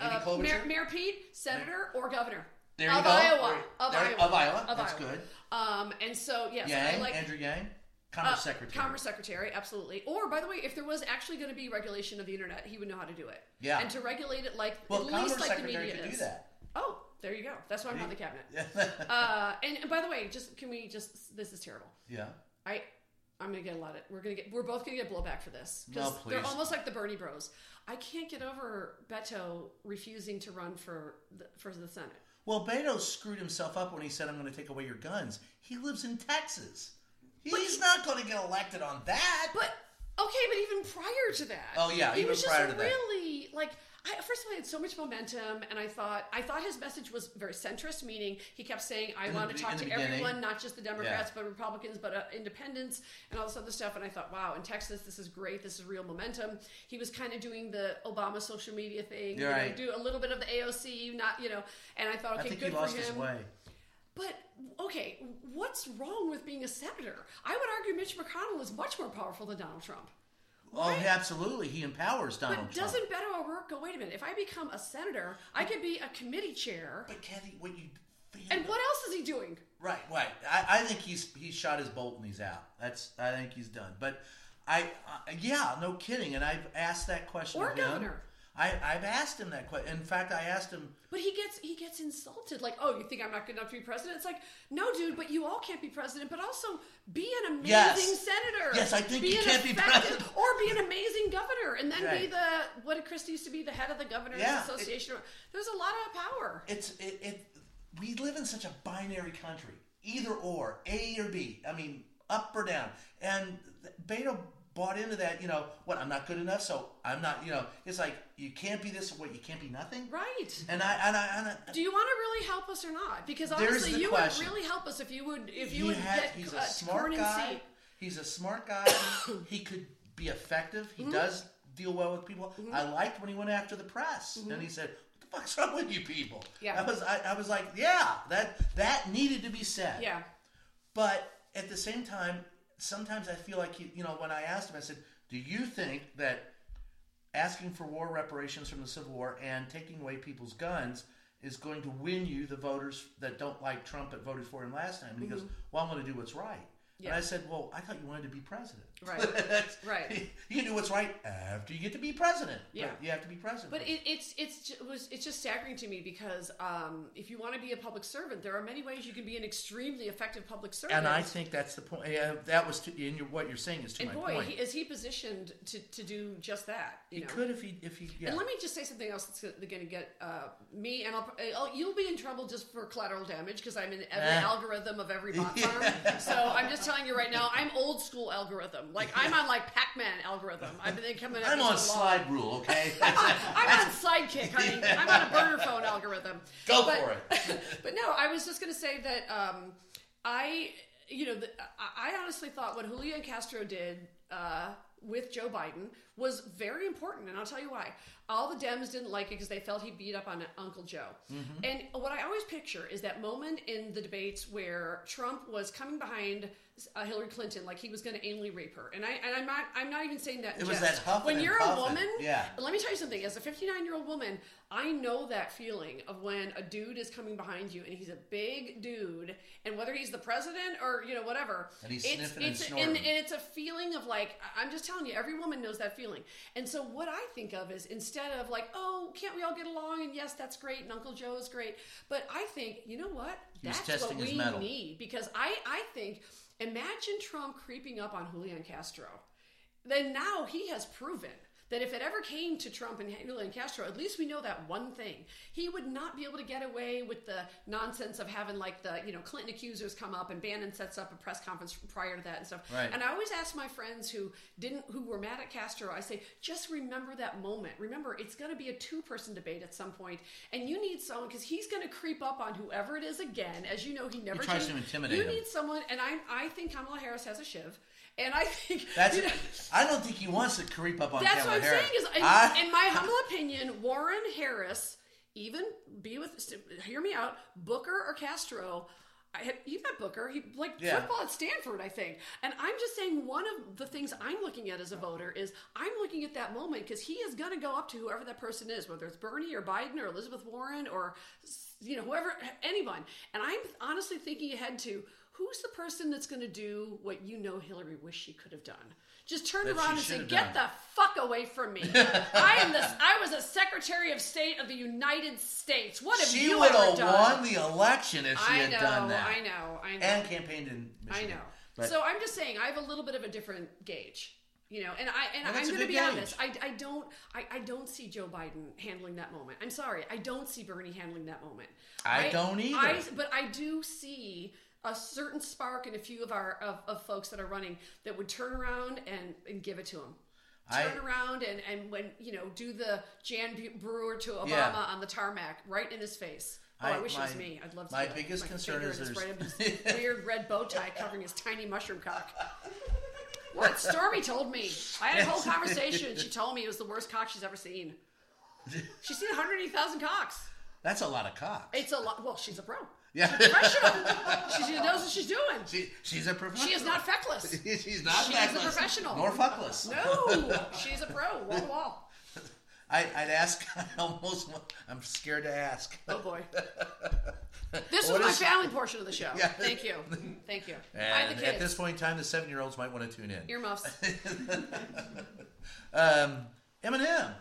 uh, uh, Mayor, Mayor Pete, Senator or Governor. There you of go. Iowa. Of there- Iowa. of Iowa. Of That's Iowa. good. Um, and so yes, Yang, like Andrew Yang, Commerce uh, Secretary. Commerce Secretary, absolutely. Or by the way, if there was actually going to be regulation of the internet, he would know how to do it. Yeah. And to regulate it like Well, at Commerce least like the media is. that. Oh, there you go. That's why I'm on the cabinet. uh, and, and by the way, just can we just this is terrible. yeah. I I'm gonna get a lot of we're gonna get we're both gonna get blowback for this No, they're almost like the Bernie Bros. I can't get over Beto refusing to run for the, for the Senate. Well, Beto screwed himself up when he said, I'm going to take away your guns. He lives in Texas. He's not going to get elected on that. But okay, but even prior to that, Oh, yeah, he even was just prior to that. really like. I, first of all, he had so much momentum, and I thought I thought his message was very centrist, meaning he kept saying, "I In the want to talk to everyone, not just the Democrats, Yeah. but Republicans, but uh, independents, and all this other stuff." And I thought, "Wow, in Texas, this is great. This is real momentum." He was kind of doing the Obama social media thing, you know, right. do a little bit of the AOC, not you know. And I thought, okay, I good he lost for him. his way. But okay, what's wrong with being a senator? I would argue Mitch McConnell is much more powerful than Donald Trump. Oh, absolutely. He empowers Donald But Trump. doesn't Beto O'Rourke go? Wait a minute. If I become a senator, I could be a committee chair. But Kathy, what you And what else is he doing? Right, right. I, I think he's he's shot his bolt and he's out. That's I think he's done. But I, uh, yeah, no kidding. And I've asked that question Or governor. I, I've asked him that question. In fact, I asked him. But he gets he gets insulted. Like, oh, you think I'm not good enough to be president? It's like, no, dude. But you all can't be president. But also be an amazing Yes. senator. Yes, I think be you can't be president. or be an amazing governor, and then be the what Christie used to be the head of the governors Yeah, it- association. There's a lot of power. It's it, it. We live in such a binary country, either or, A or B. I mean, up or down. And Beto bought into that. You know what? I'm not good enough, so I'm not. You know, it's like you can't be this. What you can't be nothing. Right. And I and I, and I Do you want to really help us or not? Because honestly, the you question. would really help us if you would if you he would had- get he's a smart guy. He's a smart guy. he could be effective. Mm-hmm. He does deal well with people. I liked when he went after the press and he said, "What the fuck's wrong with you people?" Mm-hmm. Yeah. I was I, I was like, "Yeah, that that needed to be said." Yeah. But at the same time, sometimes I feel like he, you know, when I asked him, I said, "Do you think that asking for war reparations from the Civil War and taking away people's guns is going to win you the voters that don't like Trump that voted for him last time?" And he goes, "Well, I'm going to do what's right." And Mm-hmm. I said, "Well, I thought you wanted to be president." Right. Right. You can do what's right after you get to be president. Yeah. But you have to be president. But it, it's it's it was it's just staggering to me because um, if you want to be a public servant, there are many ways you can be an extremely effective public servant. and I think that's the point. Yeah, that was to, in your, what you're saying is to and my boy, point. he, is he positioned to, to do just that? You he know? could if he if he yeah. And let me just say something else that's going to get uh, me, and I'll, I'll, you'll be in trouble just for collateral damage because I'm in every Eh. algorithm of every bot farm. So I'm just just telling you right now, I'm old school algorithm. Like I'm on like Pac-Man algorithm. I've been coming. I'm on so long. slide rule, okay? I'm on, Sidekick, honey. I'm on a burner phone algorithm. Go but, for it. but no, I was just going to say that um, I, you know, the, I I honestly thought what Julian Castro did uh, with Joe Biden was very important, and I'll tell you why. All the Dems didn't like it because they felt he beat up on Uncle Joe. Mm-hmm. And what I always picture is that moment in the debates where Trump was coming behind uh, Hillary Clinton like he was going to anally rape her. And I and I'm not I'm not even saying that. It was that huffing when and you're puffing. a woman. Yeah. Let me tell you something. As a 59 year old woman, I know that feeling of when a dude is coming behind you and he's a big dude, and whether he's the president or you know whatever, And he's it's, sniffing and it's, snorting. and it's a feeling of like I'm just telling you, every woman knows that feeling. And so what I think of is instead of like, oh, can't we all get along? And yes, that's great, and Uncle Joe is great, but I think you know what? He That's what we need because I I think imagine Trump creeping up on Julian Castro. Then now he has proven that if it ever came to Trump and Julian Castro, at least we know that one thing. He would not be able to get away with the nonsense of having like the, you know, Clinton accusers come up and Bannon sets up a press conference prior to that and stuff. Right. And I always ask my friends who didn't who were mad at Castro, I say, just remember that moment. Remember, it's gonna be a two-person debate at some point, and you need someone because he's gonna creep up on whoever it is again. As you know, he never tries to intimidate You him. need someone, and I I think Kamala Harris has a shiv. And I think That's. you know, I don't think he wants to creep up on that's Kamala what I'm Harris. saying. Is in, I- in my humble opinion, Warren Harris, even be with, hear me out, Booker or Castro. I you met Booker. He like Yeah. football at Stanford, I think. And I'm just saying one of the things I'm looking at as a voter is I'm looking at that moment because he is going to go up to whoever that person is, whether it's Bernie or Biden or Elizabeth Warren or you know whoever anyone. And I'm honestly thinking ahead to who's the person that's going to do what you know Hillary wished she could have done. Just turn That around and say, "Get done." the fuck away from me. I am this. I was a Secretary of State of the United States. What have you been? she would have won the election if she I had know. done that. I know. I know. And campaigned in Michigan. I know. But so I'm just saying, I have a little bit of a different gauge. You know, and I and Well, I'm going to be gauge. honest. I, I don't I, I don't see Joe Biden handling that moment. I'm sorry, I don't see Bernie handling that moment. I don't either. I, but I do see a certain spark in a few of our of, of folks that are running that would turn around and, and give it to him. I- Turn around and, and when you know do the Jan Brewer to Obama Yeah. on the tarmac right in his face. Oh, I, I- wish it was me. I'd love to. my biggest My concern is there's- right his weird red bow tie covering his tiny mushroom cock. What Stormy told me. I had a whole conversation. She told me it was the worst cock she's ever seen. She's seen 180,000 cocks. That's a lot of cocks. It's a lot. Well, she's a pro. Yeah. Professional. she knows what she's doing. She, she's a professional. She is not feckless. she's not feckless. She's a professional. Nor fuckless. No, she's a pro. Wall to wall. I, I'd ask. I almost. I'm scared to ask. Oh boy. This was my is- family portion of the show. Yeah. Thank you. Thank you. And at this point in time, the seven-year-olds might want to tune in. Earmuffs. Um, Eminem.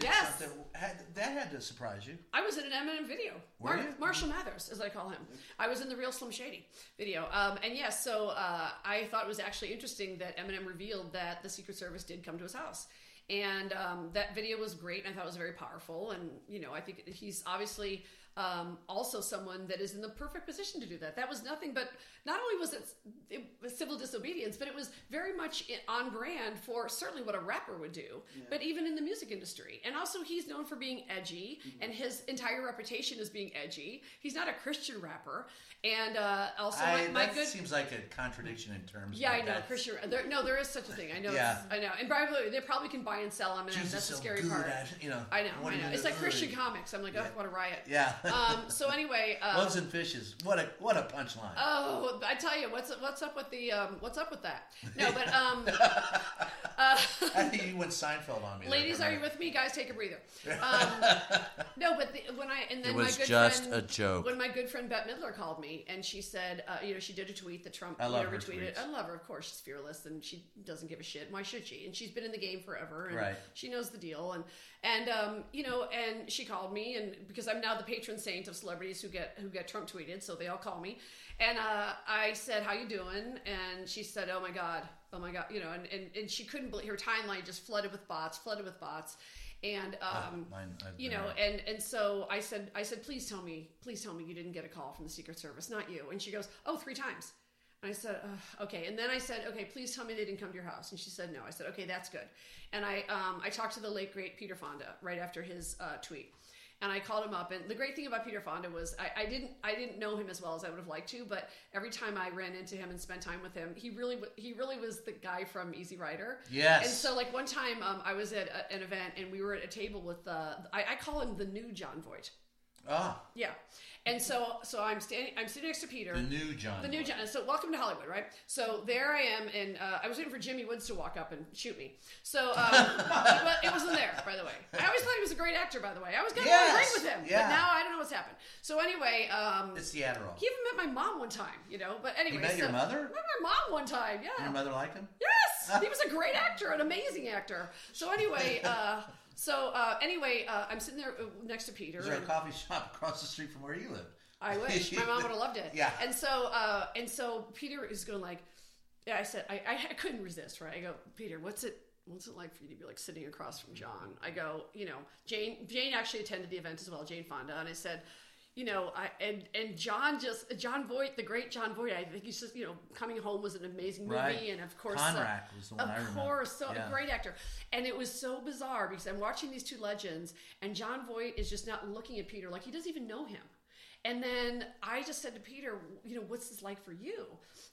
Did Yes. something- Had, that had to surprise you. I was in an Eminem video. Were you? Marshall Mathers, as I call him. I was in the real Slim Shady video. Um, and yes, so uh, I thought it was actually interesting that Eminem revealed that the Secret Service did come to his house. And um, that video was great. And I thought it was very powerful. And, you know, I think he's obviously um, also someone that is in the perfect position to do that. That was nothing but, not only was it, it was civil disobedience, but it was very much on brand for certainly what a rapper would do, but even in the music industry. And also, he's known for being edgy, and his entire reputation is being edgy. He's not a Christian rapper. And uh, also, I, my, my that good. seems like a contradiction in terms. Yeah, I know. that's- Christian. There, no, there is such a thing. I know. Yeah. I know. And by the way, they probably can buy and sell them, and Jesus, that's the so scary good part. at- you know, I know. I know. It's like? Christian comics. I'm like, oh, what a riot. Yeah. Um. So anyway. Uh, Loaves and fishes. What a what a punchline. Oh, I tell you, what's what's up with the um, what's up with that? No, but um, uh, I think you went Seinfeld on me. ladies, for a are you with me? Guys, take a breather. Um, no, but the, when I and then It was my good just friend, a joke. When my good friend Bette Midler called me and she said, uh, you know, she did a tweet that Trump I love you know, her retweeted. tweets. I love her, of course. She's fearless and she doesn't give a shit. Why should she? And she's been in the game forever and Right. she knows the deal. And and um, you know, and she called me and because I'm now the patron saint of celebrities who get who get Trump tweeted, so they all call me. And uh, I said, "How you doing?" And she said, "Oh my god, oh my god," you know, and and, and she couldn't believe her timeline just flooded with bots, flooded with bots. And um, mine- you know, and and so I said, I said, please tell me, please tell me you didn't get a call from the Secret Service, not you. And she goes, oh, three times. And I said, okay. And then I said, okay, please tell me they didn't come to your house. And she said, no. I said, okay, that's good. And I, um, I talked to the late great Peter Fonda right after his uh, tweet, and I called him up. And the great thing about Peter Fonda was I, I didn't, I didn't know him as well as I would have liked to, but every time I ran into him and spent time with him, he really, he really was the guy from Easy Rider. Yes. And so, like one time, um, I was at a, an event and we were at a table with, uh, I, I call him the new Jon Voight. Ah, Yeah. And so, so I'm standing, I'm sitting next to Peter. the new John. The new John. So, welcome to Hollywood, right? So there I am, and uh, I was waiting for Jimmy Woods to walk up and shoot me. So, um, but it wasn't there, by the way. I always thought he was a great actor, by the way. I was getting Yes, along great with him, yeah. but now I don't know what's happened. So anyway, um, It's the Adderall. he even met my mom one time, you know. But anyway, met your so- mother? Met my mom one time, yeah. Your mother liked him? Yes, he was a great actor, an amazing actor. So anyway, uh, so uh, anyway, uh, I'm sitting there uh, next to Peter. Is there a coffee shop across the street from where you live? I wish my mom would have loved it. Yeah. And so, uh, and so Peter is going like, yeah. I said I, I couldn't resist. Right. I go, Peter, what's it? What's it like for you to be like sitting across from John? I go, you know, Jane. Jane actually attended the event as well. Jane Fonda, and I said. You know, I and and John just Jon Voight, the great Jon Voight. I think he's just you know, Coming Home was an amazing movie, Right. and of course, uh, Conrack was the one of I remember. course, so Yeah. a great actor. And it was so bizarre because I'm watching these two legends, and Jon Voight is just not looking at Peter like he doesn't even know him. And then I just said to Peter, you know, what's this like for you?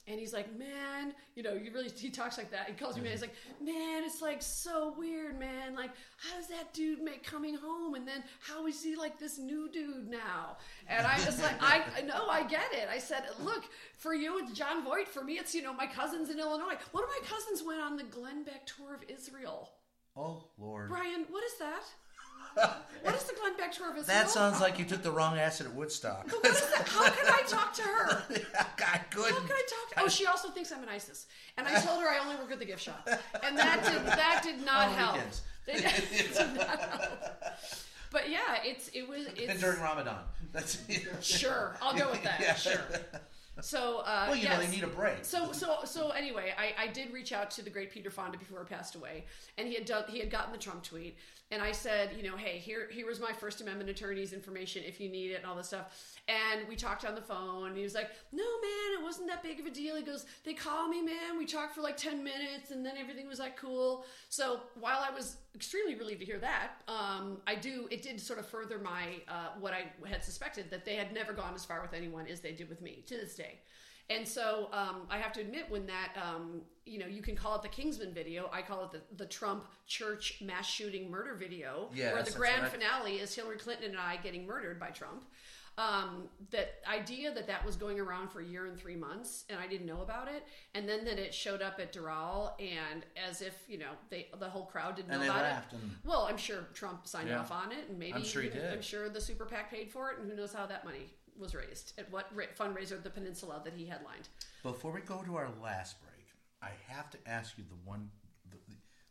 And he's like, man, you know, you really, he talks like that. He calls me man. He's like, man, it's like so weird, man. Like, how does that dude make coming home? And then how is he like this new dude now? And I just like, I I know, I get it. I said, look, for you, it's Jon Voight. For me, it's, you know, my cousins in Illinois. One of my cousins went on the Glenn Beck tour of Israel. Oh, Lord. Brian, what is that? What is the Glenn Beck tour of Israel? That sounds like you took the wrong acid at Woodstock. What is that? How can I talk to her? I couldn't. How can I talk to Oh, she also thinks I'm an ISIS. And I told her I only work at the gift shop. And that did that did not On help. did not help. But yeah, it's it was And during Ramadan. That's sure. I'll go with that. Yeah. Sure. So uh Well, you know, they need a break. So so so anyway, I, I did reach out to the great Peter Fonda before he passed away, and he had done he had gotten the Trump tweet, and I said, you know, hey, here here was my First Amendment attorney's information if you need it and all this stuff. And we talked on the phone. He was like, no man, it wasn't that big of a deal. He goes, they call me, man. We talked for like ten minutes, and then everything was like cool. So while I was extremely relieved to hear that, um, I do it did sort of further my uh, what I had suspected that they had never gone as far with anyone as they did with me to this day. And so um, I have to admit, when that, um, you know, you can call it the Kingsman video, I call it the, the Trump church mass shooting murder video, Yes, where the grand finale is Hillary Clinton and I getting murdered by Trump. Um, that idea that that was going around for a year and three months, and I didn't know about it, and then that it showed up at Doral, and as if you know, they the whole crowd didn't know about it. and- Well, I'm sure Trump signed Yeah. off on it, and maybe I'm sure he did. I'm sure the super PAC paid for it, and who knows how that money was raised at what ra- fundraiser the Peninsula that he headlined. Before we go to our last break, I have to ask you the one, the,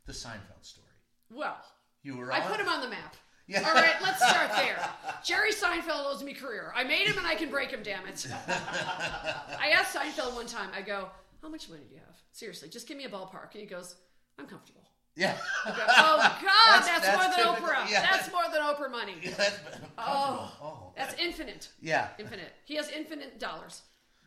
the Seinfeld story. Well, You were I on- put him on the map. Yeah. All right, let's start there. Jerry Seinfeld owes me career. I made him and I can break him, damn it. I asked Seinfeld one time, I go, How much money do you have? Seriously, just give me a ballpark. And he goes, I'm comfortable. Yeah. Oh, God, That's- that's, that's more than Oprah. yeah. That's more than Oprah money. That's Oh, oh. that's infinite. Yeah. Infinite. He has infinite dollars.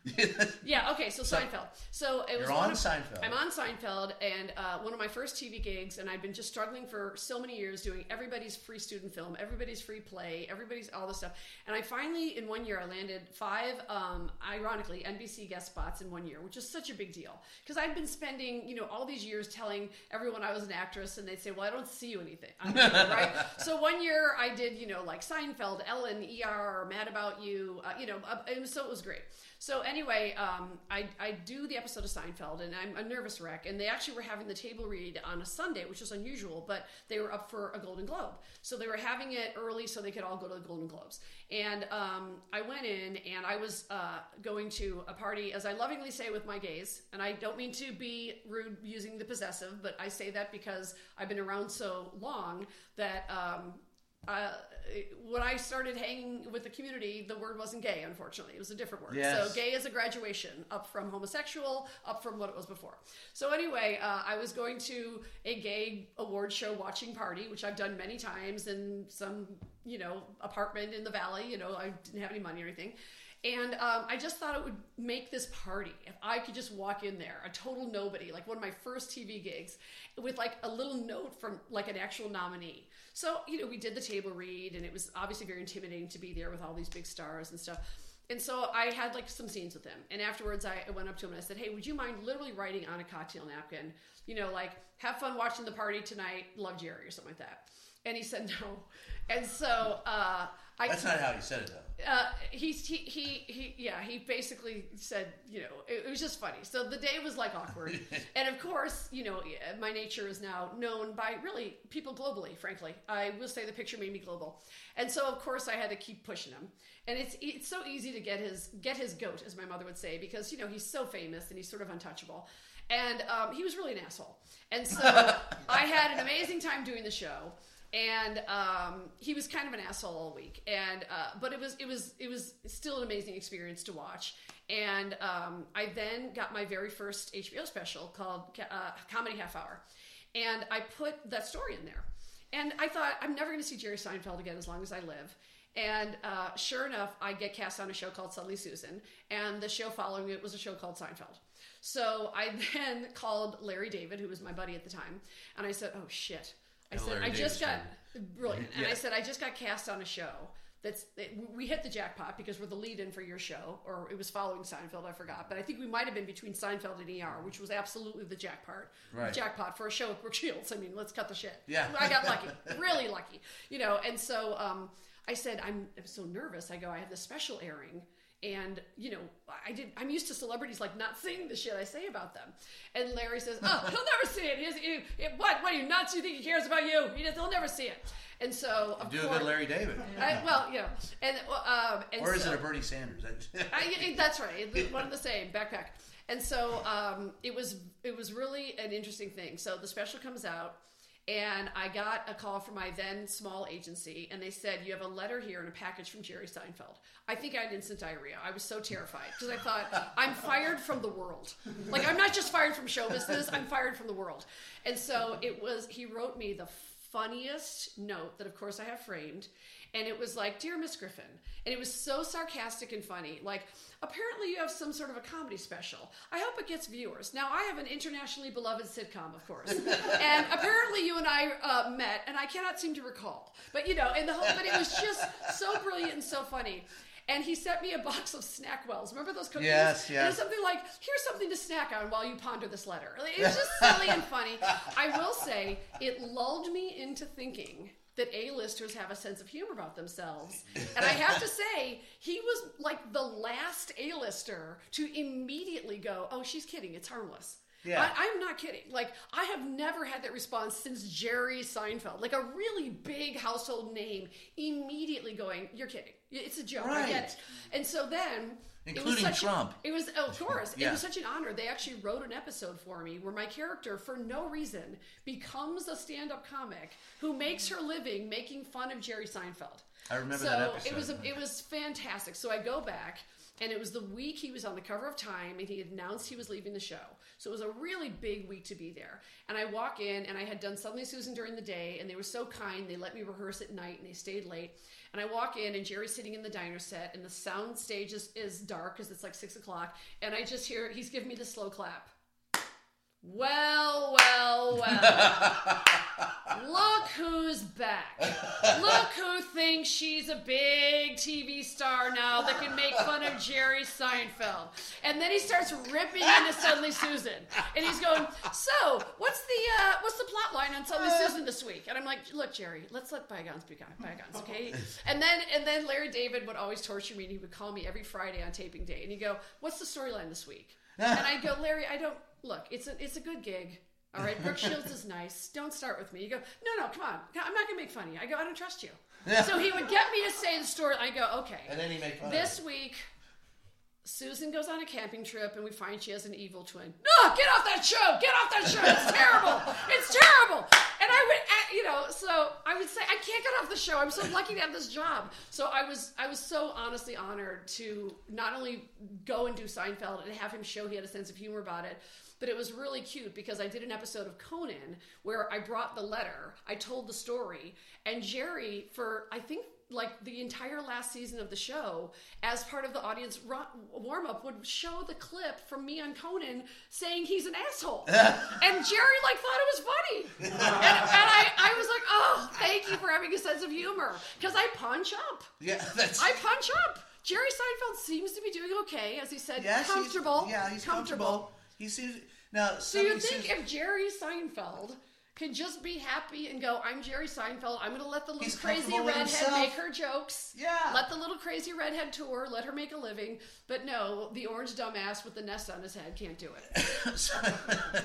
Yeah, okay, so Seinfeld. So it was You're on of- Seinfeld. I'm on Seinfeld, and uh, one of my first TV gigs, and I've been just struggling for so many years doing everybody's free student film, everybody's free play, everybody's all this stuff. And I finally, in one year, I landed five, um, ironically, NBC guest spots in one year, which is such a big deal. Because I'd been spending, you know, all these years telling everyone I was an actress, and they'd say, well, I don't see you anything, right? So one year I did, you know, like Seinfeld, Ellen, ER, Mad About You, uh, you know, uh, and so it was great. So anyway, um, I, I do the episode of Seinfeld, and I'm a nervous wreck. And they actually were having the table read on a Sunday, which was unusual, but they were up for a Golden Globe, so they were having it early so they could all go to the Golden Globes. And um, I went in, and I was uh, going to a party, as I lovingly say with my gays, and I don't mean to be rude using the possessive, but I say that because I've been around so long that. Um, uh, when I started hanging with the community, the word wasn't gay, unfortunately. It was a different word. Yes. So, gay is a graduation up from homosexual, up from what it was before. So, anyway, uh, I was going to a gay award show watching party, which I've done many times in some, you know, apartment in the valley. You know, I didn't have any money or anything. And um, I just thought it would make this party if I could just walk in there, a total nobody, like one of my first TV gigs, with like a little note from like an actual nominee. So, you know, we did the table read, and it was obviously very intimidating to be there with all these big stars and stuff. And so I had like some scenes with him. And afterwards, I went up to him and I said, Hey, would you mind literally writing on a cocktail napkin, you know, like, have fun watching the party tonight, love Jerry, or something like that. And he said no. And so uh, I. That's not how he said it though. Uh, he's he, he he yeah he basically said you know it, it was just funny. So the day was like awkward. And of course you know my nature is now known by really people globally frankly. I will say the picture made me global. And so of course i had to keep pushing him. And it's it's so easy to get his get his goat as my mother would say because you know he's so famous and he's sort of untouchable. And um, he was really an asshole. And so i had an amazing time doing the show and um, he was kind of an asshole all week. And uh, but it was it was it was still an amazing experience to watch. And um, I then got my very first HBO special called uh, Comedy Half Hour, and I put that story in there. And I thought I'm never going to see Jerry Seinfeld again as long as I live. And uh, sure enough, I get cast on a show called Suddenly Susan, and the show following it was a show called Seinfeld. So I then called Larry David, who was my buddy at the time, and I said, "Oh shit." I said, Larry I just got brilliant, and I said, I just got cast on a show that's it, we hit the jackpot because we're the lead-in for your show, or it was following Seinfeld, I forgot, but I think we might have been between Seinfeld and ER, which was absolutely the jackpot, Right. jackpot for a show with Brooke Shields. I mean, let's cut the shit. Yeah. I got lucky, really lucky, you know. And so um, I said, I'm, I'm so nervous. I go, I have this special airing. And you know, I did. I'm used to celebrities like not saying the shit I say about them. And Larry says, "Oh, he'll never see it. He's, he, he- what? What are you nuts? You think he cares about you? He does, he'll never see it." And so, of Do a course, good Larry David. I, well, you know, and um, and Or is so, it a Bernie Sanders? I, I- that's right. One of the same backpack. And so um, it was it was really an interesting thing. So the special comes out, and I got a call from my then small agency, and they said you have a letter here and a package from Jerry Seinfeld. I think I had instant diarrhea. I was so terrified because I thought I'm fired from the world. Like I'm not just fired from show business. I'm fired from the world. And so it was. He wrote me the funniest note that of course I have framed and it was like dear Miss Griffin and it was so sarcastic and funny like apparently you have some sort of a comedy special I hope it gets viewers now I have an internationally beloved sitcom of course and apparently you and I uh, met and I cannot seem to recall but you know and the whole but it was just so brilliant and so funny and he sent me a box of Snackwells. Remember those cookies? Yes, yes. it's something like, here's something to snack on while you ponder this letter. It's just silly and funny. I will say, it lulled me into thinking that A-listers have a sense of humor about themselves. And I have to say, he was like the last A-lister to immediately go, oh, she's kidding. It's harmless. Yeah. I, I'm not kidding. Like, I have never had that response since Jerry Seinfeld. Like, a really big household name immediately going, You're kidding. It's a joke. I get Right. it. And so then. It Including such- Trump. It was, oh, of course. It was such an honor. They actually wrote an episode for me where my character, for no reason, becomes a stand up comic who makes her living making fun of Jerry Seinfeld. I remember so that episode. it was a, it was fantastic. So I go back, and it was the week he was on the cover of Time, and he announced he was leaving the show. So it was a really big week to be there. And I walk in, and I had done Suddenly Susan during the day, and they were so kind. They let me rehearse at night, and they stayed late. And I walk in, and Jerry's sitting in the diner set, and the sound stage is, is dark because it's like six o'clock. And I just hear he's giving me the slow clap. Well, well, well. Look who's back. Look who thinks she's a big TV star now that can make fun of Jerry Seinfeld. And then he starts ripping into Suddenly Susan. And he's going, So, what's the uh, what's the plot line on Suddenly Susan this week? And I'm like, Look, Jerry, let's let bygones be bygones, okay? And then and then Larry David would always torture me and he would call me every Friday on taping day and he'd go, What's the storyline this week? and I go, Larry, I don't look. It's a it's a good gig. All right, Brooke Shields is nice. Don't start with me. You go, no, no, come on. I'm not gonna make fun of you. I go, I don't trust you. So he would get me to say the story. I go, okay. and then he make fun This week, Susan goes on a camping trip, and we find she has an evil twin. No, get off that show! Get off that show! It's terrible! It's terrible! And I would, uh, you know, so I would say I can't get off the show. I'm so lucky to have this job. So I was, I was so honestly honored to not only go and do Seinfeld and have him show he had a sense of humor about it, but it was really cute because I did an episode of Conan where I brought the letter, I told the story, and Jerry, for I think like the entire last season of the show, as part of the audience warm up, would show the clip from me on Conan saying he's an asshole, and Jerry like thought it was funny, and, and I, I was like, oh, thank you for having a sense of humor because I punch up. Yeah, that's. I punch up. Jerry Seinfeld seems to be doing okay, as he said, yes, he's- comfortable. yeah, he's comfortable. comfortable. He seems now. So you think seems- if Jerry Seinfeld could just be happy and go, I'm Jerry Seinfeld, I'm going to let the little He's crazy redhead make her jokes. Yeah. Let the little crazy redhead tour, let her make a living. But no, the orange dumbass with the nest on his head can't do it.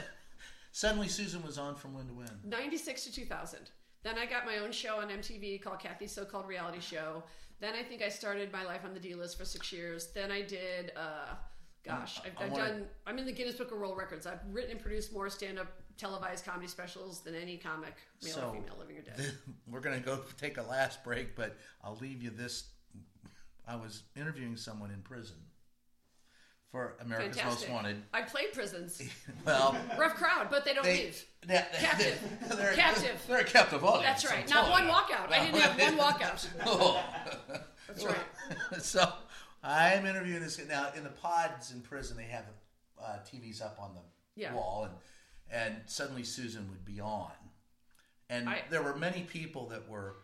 Suddenly, Susan was on from when to when. 96 to 2000. Then I got my own show on MTV called Kathy's So Called Reality Show. Then I think I started my life on the D list for six years. Then I did, uh, gosh, I've, I've wanna- done, I'm in the Guinness Book of World Records. I've written and produced more stand up televised comedy specials than any comic, male So, or female, living or dead. We're going to go take a last break, but I'll leave you this. I was interviewing someone in prison for America's Fantastic. Most Wanted. I played prisons. Well, Rough crowd, but they don't they, leave. they- Captive. They're, Captive. They're a captive audience. That's right. I'm Not one you. walkout. I didn't have one walkout. Oh. That's right. so I'm interviewing this guy. now in the pods in prison. They have uh, TVs up on the Yeah. wall, and and suddenly Susan would be on, and I- there were many people that were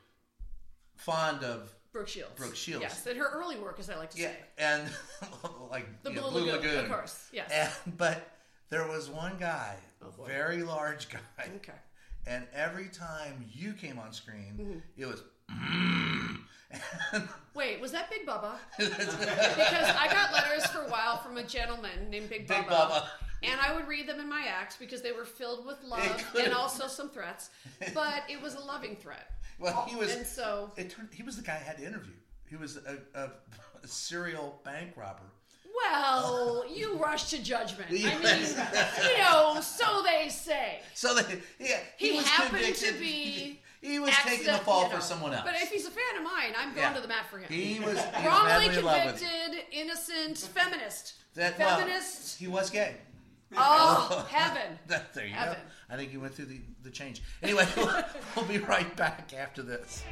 fond of Brooke Shields. Brooke Shields. Yes, and her early work, as I like to yeah, say. and like The you know, Blue Blue Lagoon, Lagoon, of course, yes. And, but there was one guy, Oh, a very large guy, Okay. and every time you came on screen, Mm-hmm. it was. Mm. Wait, was that Big Bubba? because I got letters for a while from a gentleman named Big Bubba. Big Bubba. And I would read them in my acts because they were filled with love and also some threats. But it was a loving threat. Well, he was. And so, It turned, he was the guy I had to interview. He was a, a, a serial bank robber. well, you rush to judgment. I mean, you know, so they say. So they, yeah, he, He, was happened convicted. to be. He, was taking the fall you know. for someone else. But if he's a fan of mine, I'm going Yeah. to the mat for him. he was, he Wrongly madly in love with you. convicted, innocent, feminist. That, well, feminist. he was gay. Oh, heaven. That, there you Heaven. go. I think he went through the, the change. Anyway, we'll, we'll be right back after this.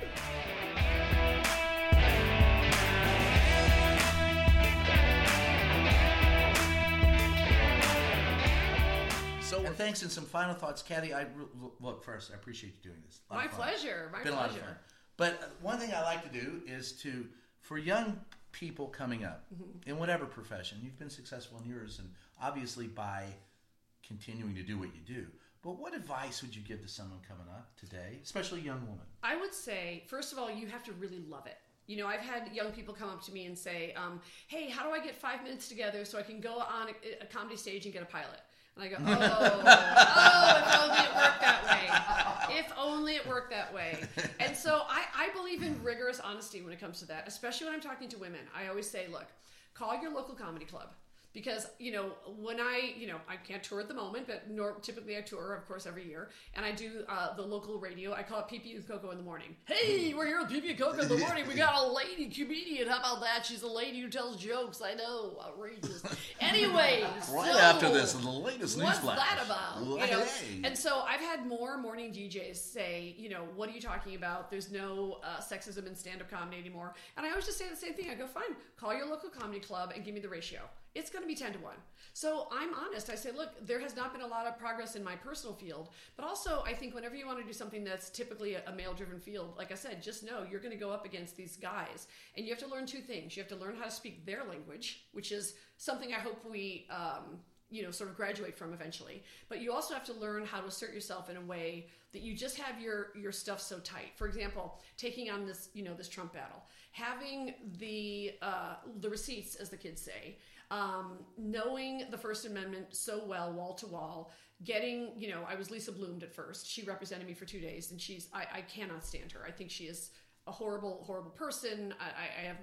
And thanks and some final thoughts, Kathy. I look first. I appreciate you doing this. My pleasure. My Been a lot of fun. But uh, one thing I like to do is to, for young people coming up Mm-hmm. in whatever profession, you've been successful in yours, and obviously by continuing to do what you do. But what advice would you give to someone coming up today, especially a young woman? I would say, first of all, you have to really love it. You know, I've had young people come up to me and say, um, "Hey, how do I get five minutes together so I can go on a, a comedy stage and get a pilot?" And I go, "Oh, oh, if only it worked that way. If only it worked that way." And so I, I believe in rigorous honesty when it comes to that, especially when I'm talking to women. I always say, "Look, call your local comedy club." Because you know when I you know I can't tour at the moment, but nor, typically I tour, of course, every year, and I do uh, the local radio. I call it PP and Coco in the morning. Hey, we're here with PP and Coco in the morning. We got a lady comedian. How about that? She's a lady who tells jokes. I know, outrageous. Anyways, Right so, after this, the latest news What's flash. that about? You know? Hey. And so I've had more morning DJs say, you know, what are you talking about? There's no uh, sexism in stand-up comedy anymore. And I always just say the same thing. I go, fine, call your local comedy club and give me the ratio. It's going to be 10 to 1. So I'm honest. I say, look, there has not been a lot of progress in my personal field. But also, I think whenever you want to do something that's typically a, male driven field, like I said, just know you're going to go up against these guys. And you have to learn two things. You have to learn how to speak their language, which is something I hope we. Um, you know, sort of graduate from eventually. But you also have to learn how to assert yourself in a way that you just have your your stuff so tight. For example, taking on this, you know, this Trump battle, having the uh, the receipts, as the kids say, um, knowing the First Amendment so well, wall to wall. Getting, you know, I was Lisa Bloomed at first. She represented me for two days, and she's I, I cannot stand her. I think she is a horrible, horrible person. I, I- have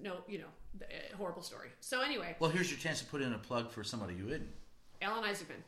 no, you know, horrible story. So anyway, Well, here's your chance to put in a plug for somebody you isn't. Alan Isaacman.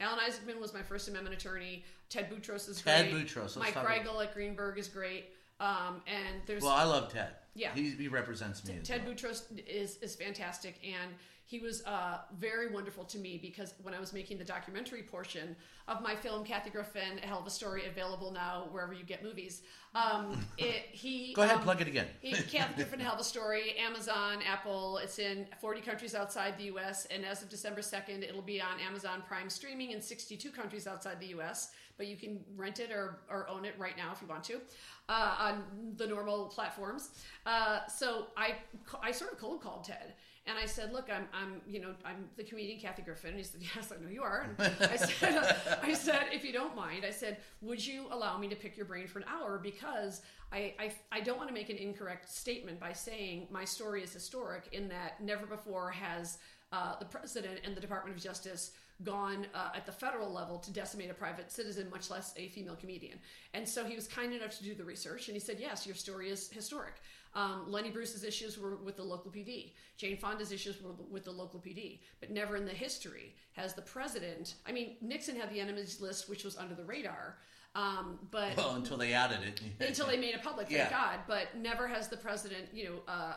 Alan Isaacman was my First Amendment attorney. Ted Boutrous is Ted great. Boutrous, let's Mike Kreigel at Greenberg is great. Um, and there's Well, I love Ted. Yeah. He, he represents me. Ted well. Boutrous is is fantastic, and he was uh, very wonderful to me because when I was making the documentary portion of my film, Kathy Griffin, A Hell of a Story, available now wherever you get movies, um, it, he Go ahead, um, plug it again. he, Kathy Griffin, A Hell of a Story, Amazon, Apple. It's in 40 countries outside the U.S. and as of December 2nd, it'll be on Amazon Prime streaming in 62 countries outside the U.S. But you can rent it or, or own it right now if you want to uh, on the normal platforms. Uh, so I I sort of cold called Ted. And I said, "Look, I'm, I'm, you know, I'm the comedian Kathy Griffin." And he said, "Yes, I know you are." And I said, "I said, if you don't mind, I said, would you allow me to pick your brain for an hour because I, I, I don't want to make an incorrect statement by saying my story is historic in that never before has uh, the president and the Department of Justice gone uh, at the federal level to decimate a private citizen, much less a female comedian. And so he was kind enough to do the research, and he said, "Yes, your story is historic." Um, Lenny Bruce's issues were with the local PD. Jane Fonda's issues were with the local PD. But never in the history has the president. I mean, Nixon had the enemies list, which was under the radar. Um, but Well, until they added it. until they made it public, thank Yeah. God. But never has the president, you know, uh,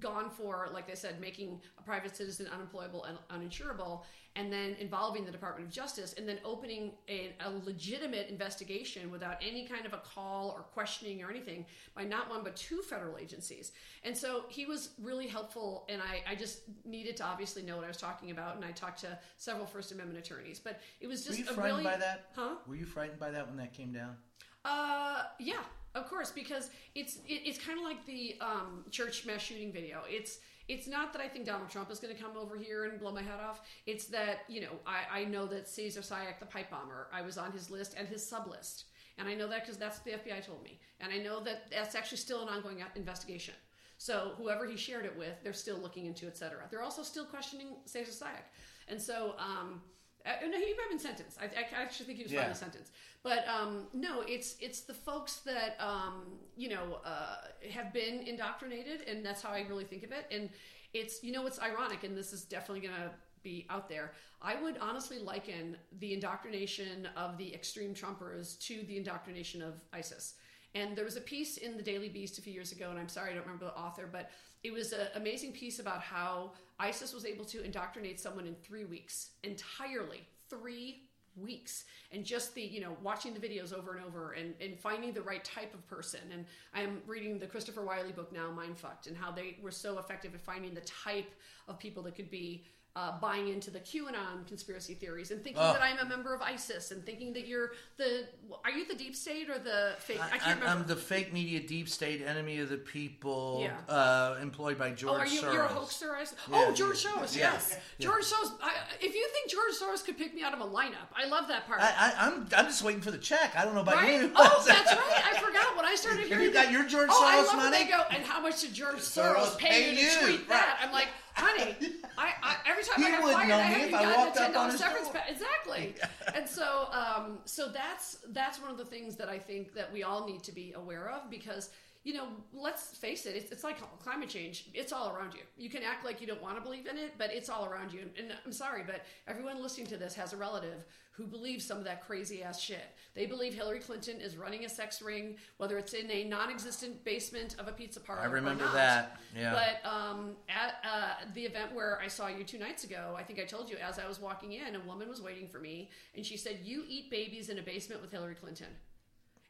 gone for, like they said, making a private citizen unemployable and uninsurable, and then involving the Department of Justice, and then opening a, a legitimate investigation without any kind of a call or questioning or anything by not one but two federal agencies. And so he was really helpful, and I, I just needed to obviously know what I was talking about, and I talked to several First Amendment attorneys. But it was Were just you a frightened really, by that? Huh? Were you frightened by that when that came down? Uh, yeah, of course, because it's it, it's kind of like the um, church mass shooting video. It's it's not that I think Donald Trump is going to come over here and blow my head off. It's that you know I, I know that Cesar Sayoc, the pipe bomber, I was on his list and his sub list, and I know that because that's what the FBI told me, and I know that that's actually still an ongoing investigation. So whoever he shared it with, they're still looking into, et cetera. They're also still questioning Cesar Sayoc, and so. Um, uh, no, he might have been sentenced. I, I actually think he was Yeah. finally sentenced. But um, no, it's it's the folks that um, you know uh, have been indoctrinated, and that's how I really think of it. And it's you know what's ironic, and this is definitely going to be out there. I would honestly liken the indoctrination of the extreme Trumpers to the indoctrination of ISIS. And there was a piece in the Daily Beast a few years ago, and I'm sorry I don't remember the author, but it was an amazing piece about how ISIS was able to indoctrinate someone in three weeks entirely. Three weeks and just the you know watching the videos over and over and, and finding the right type of person and i'm reading the Christopher Wylie book now mindfucked and how they were so effective at finding the type of people that could be uh, buying into the QAnon conspiracy theories and thinking Oh. that I'm a member of ISIS and thinking that you're the are you the deep state or the fake? I, can't I, am the fake media, deep state, enemy of the people, Yeah. uh, employed by Oh, George are you Soros. you're a hoaxer? I s- Yeah, oh, George yeah, Soros. yes. George Soros. I, if you think George Soros could pick me out of a lineup, I love that part. I, I, I'm I'm just waiting for the check. I don't know about Right? you. Oh, that's right. I forgot when I started Have you got that- your George oh, I Soros love when money? They go, and how much did George Soros, Soros pay, pay you to tweet that? I'm like, honey, I, I every time He I got fired, know I had if you I gotten walked a up ten on dollars severance pay. Exactly. and so, um, so that's that's one of the things that I think that we all need to be aware of because. You know, let's face it, it's, it's like climate change. It's all around you. You can act like you don't want to believe in it, but it's all around you. And I'm sorry, but everyone listening to this has a relative who believes some of that crazy ass shit. They believe Hillary Clinton is running a sex ring, whether it's in a non existent basement of a pizza parlor. I remember that, yeah. But um, at uh, the event where I saw you two nights ago, I think I told you as I was walking in, a woman was waiting for me, and she said, "You eat babies in a basement with Hillary Clinton."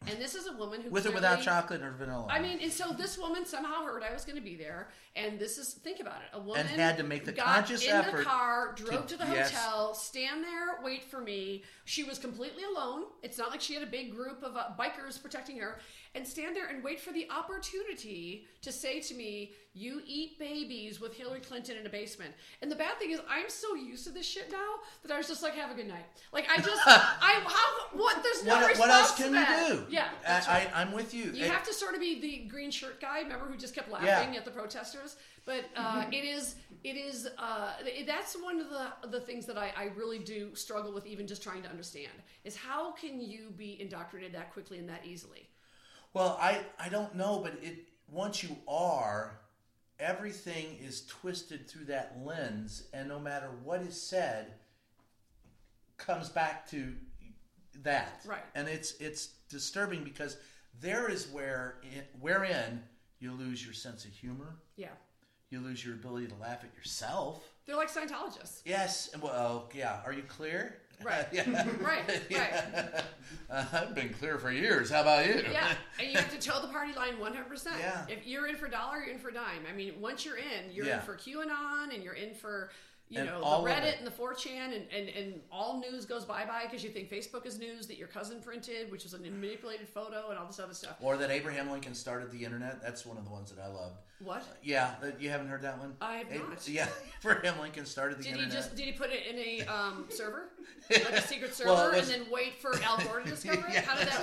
And this is a woman who With or without chocolate or vanilla. I mean, and so this woman somehow heard I was going to be there, and this is think about it: a woman had to make the got conscious in effort the car, drove to, to- the yes. hotel, stand there, wait for me. She was completely alone. It's not like she had a big group of uh, bikers protecting her, and stand there and wait for the opportunity to say to me, "You eat babies with Hillary Clinton in a basement." And the bad thing is, I'm so used to this shit now that I was just like, "Have a good night." Like I just, I how what? There's no what, what else can you do? Yeah. I, I, I'm with you. You And- have to sort of be the green shirt guy, remember, who just kept laughing Yeah. at the protesters. But uh, it is, it is. Uh, that's one of the the things that I, I really do struggle with, even just trying to understand, is how can you be indoctrinated that quickly and that easily? Well, I, I don't know, but it once you are, everything is twisted through that lens, and no matter what is said, comes back to that. Right. And it's it's disturbing because there is where wherein you lose your sense of humor, Yeah, you lose your ability to laugh at yourself. They're like Scientologists. Yes. Well, yeah. Are you clear? Right. yeah. Right, right. Uh, I've been clear for years. How about you? Yeah, and you have to toe the party line 100%. Yeah. If you're in for dollar, you're in for dime. I mean, once you're in, you're Yeah. in for QAnon and you're in for, you And know, the Reddit and the 4chan and, and, and all news goes bye-bye because you think Facebook is news that your cousin printed, which is a manipulated photo and all this other stuff. Or that Abraham Lincoln started the internet. That's one of the ones that I loved. What? Yeah, you haven't heard that one? I have Ab- not. Yeah, Abraham Lincoln started the Did he just did he put it in a um, server, like a secret server, Well, was- and then wait for Al Gore to discover it? Yeah. How did that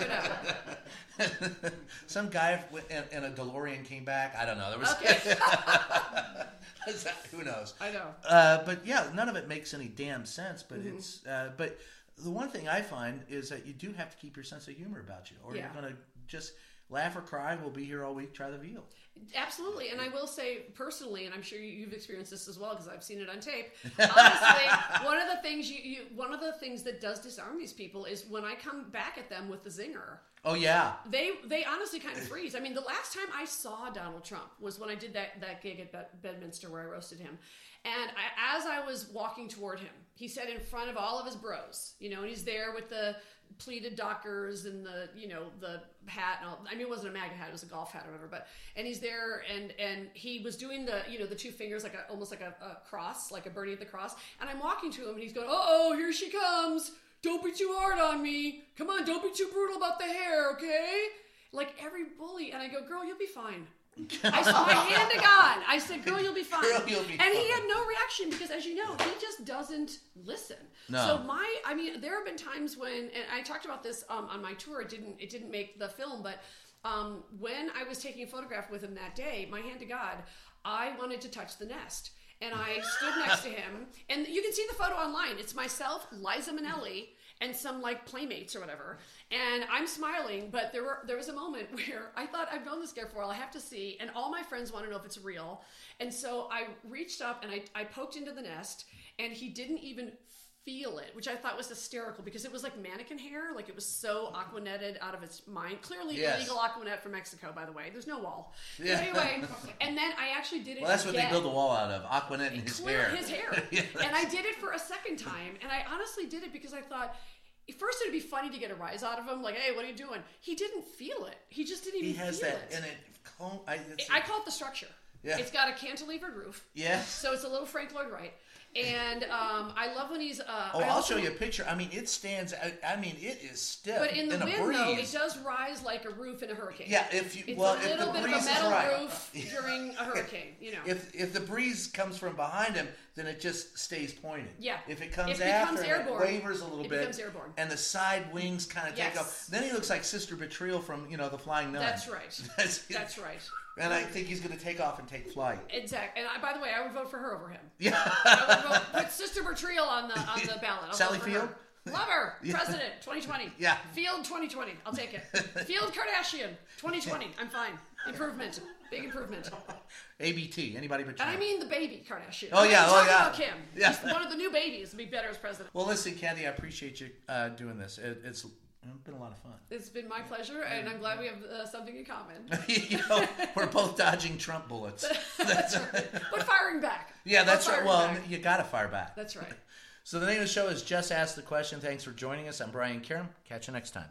go down? Some guy in a DeLorean came back. I don't know. There was Okay, who knows. I know. Uh, but yeah, none of it makes any damn sense. But Mm-hmm. it's uh, but the one thing I find is that you do have to keep your sense of humor about you, or Yeah. you're gonna just laugh or cry. We'll be here all week. Try the veal. Absolutely, and I will say personally, and I'm sure you- you've experienced this as well because I've seen it on tape. Honestly, one of the things you, you, one of the things that does disarm these people is when I come back at them with the zinger. Oh yeah, They they honestly kind of freeze. I mean, the last time I saw Donald Trump was when I did that that gig at Bed- Bedminster where I roasted him, and I, as I was walking toward him, he said in front of all of his bros, you know, and he's there with the pleated dockers and the you know the hat and all. I mean, it wasn't a MAGA hat; it was a golf hat or whatever. But and he's there, and and he was doing the you know the two fingers like a almost like a, a cross, like a Bernie at the cross. And I'm walking to him, and he's going, "Uh oh, here she comes." Don't be too hard on me. Come on, don't be too brutal about the hair, okay? Like every bully. And I go, girl, you'll be fine. I saw my hand to God. I said, girl, you'll be fine. Girl, you'll be and he had no reaction because, as you know, he just doesn't listen. No. So my, I mean, there have been times when, and I talked about this um, on my tour. It didn't, it didn't make the film, but um, when I was taking a photograph with him that day, my hand to God, I wanted to touch the nest. And I stood next to him, and you can see the photo online. It's myself, Liza Minnelli, and some like playmates or whatever. And I'm smiling, but there were there was a moment where I thought I've known this guy for a while. I have to see, and all my friends want to know if it's real. And so I reached up and I, I poked into the nest, and he didn't even feel it, which I thought was hysterical because it was like mannequin hair, like it was so aquanetted out of its mind. Clearly Yes. illegal Aqua Net from Mexico, by the way. There's no wall. But Yeah. anyway, and then I actually did it. well, that's what they build the wall out of. Aqua Net and his hair. his hair. Yeah, and I did it for a second time, and I honestly did it because I thought. First, it'd be funny to get a rise out of him, like, "Hey, what are you doing?" He didn't feel it. He just didn't even he has feel that, it. and it. I, it's, I call it the structure. Yeah. It's got a cantilevered roof, Yeah. so it's a little Frank Lloyd Wright. And um, I love when he's. Uh, Oh, I I'll show you a picture. I mean, it stands. I, I mean, it is stiff. But in the wind, though, it does rise like a roof in a hurricane. Yeah, if you It's well, a if little the bit breeze of a metal right. roof during a hurricane. You know. If if the breeze comes from behind him, then it just stays pointed. Yeah. If it comes It becomes after, airborne. it wavers a little It bit. becomes airborne. And the side wings kind of take off. Then he looks like Sister Bertrille from you know the Flying Nun. That's right. That's, That's right. And I think he's going to take off and take flight. Exactly. And I, by the way, I would vote for her over him. Yeah. I would vote, put Sister Bertrille on the on the ballot. I'll Sally Field? her. Love her. President 2020. Yeah. Field 2020. I'll take it. Field Kardashian 2020. I'm fine. Improvement. Big improvement. ABT. Anybody but And I mean the baby Kardashian. Oh, yeah, oh, yeah. About Kim. Yeah. He's one of the new babies. Would be better as president. Well, listen, Kathy, I appreciate you uh, doing this. It, it's been a lot of fun. It's been my pleasure, and I'm glad we have uh, something in common. you know, we're both dodging Trump bullets. That's right. But firing back. Yeah, that's right. Well, back. you got to fire back. That's right. So the name of the show is Just Ask the Question. Thanks for joining us. I'm Brian Karem. Catch you next time.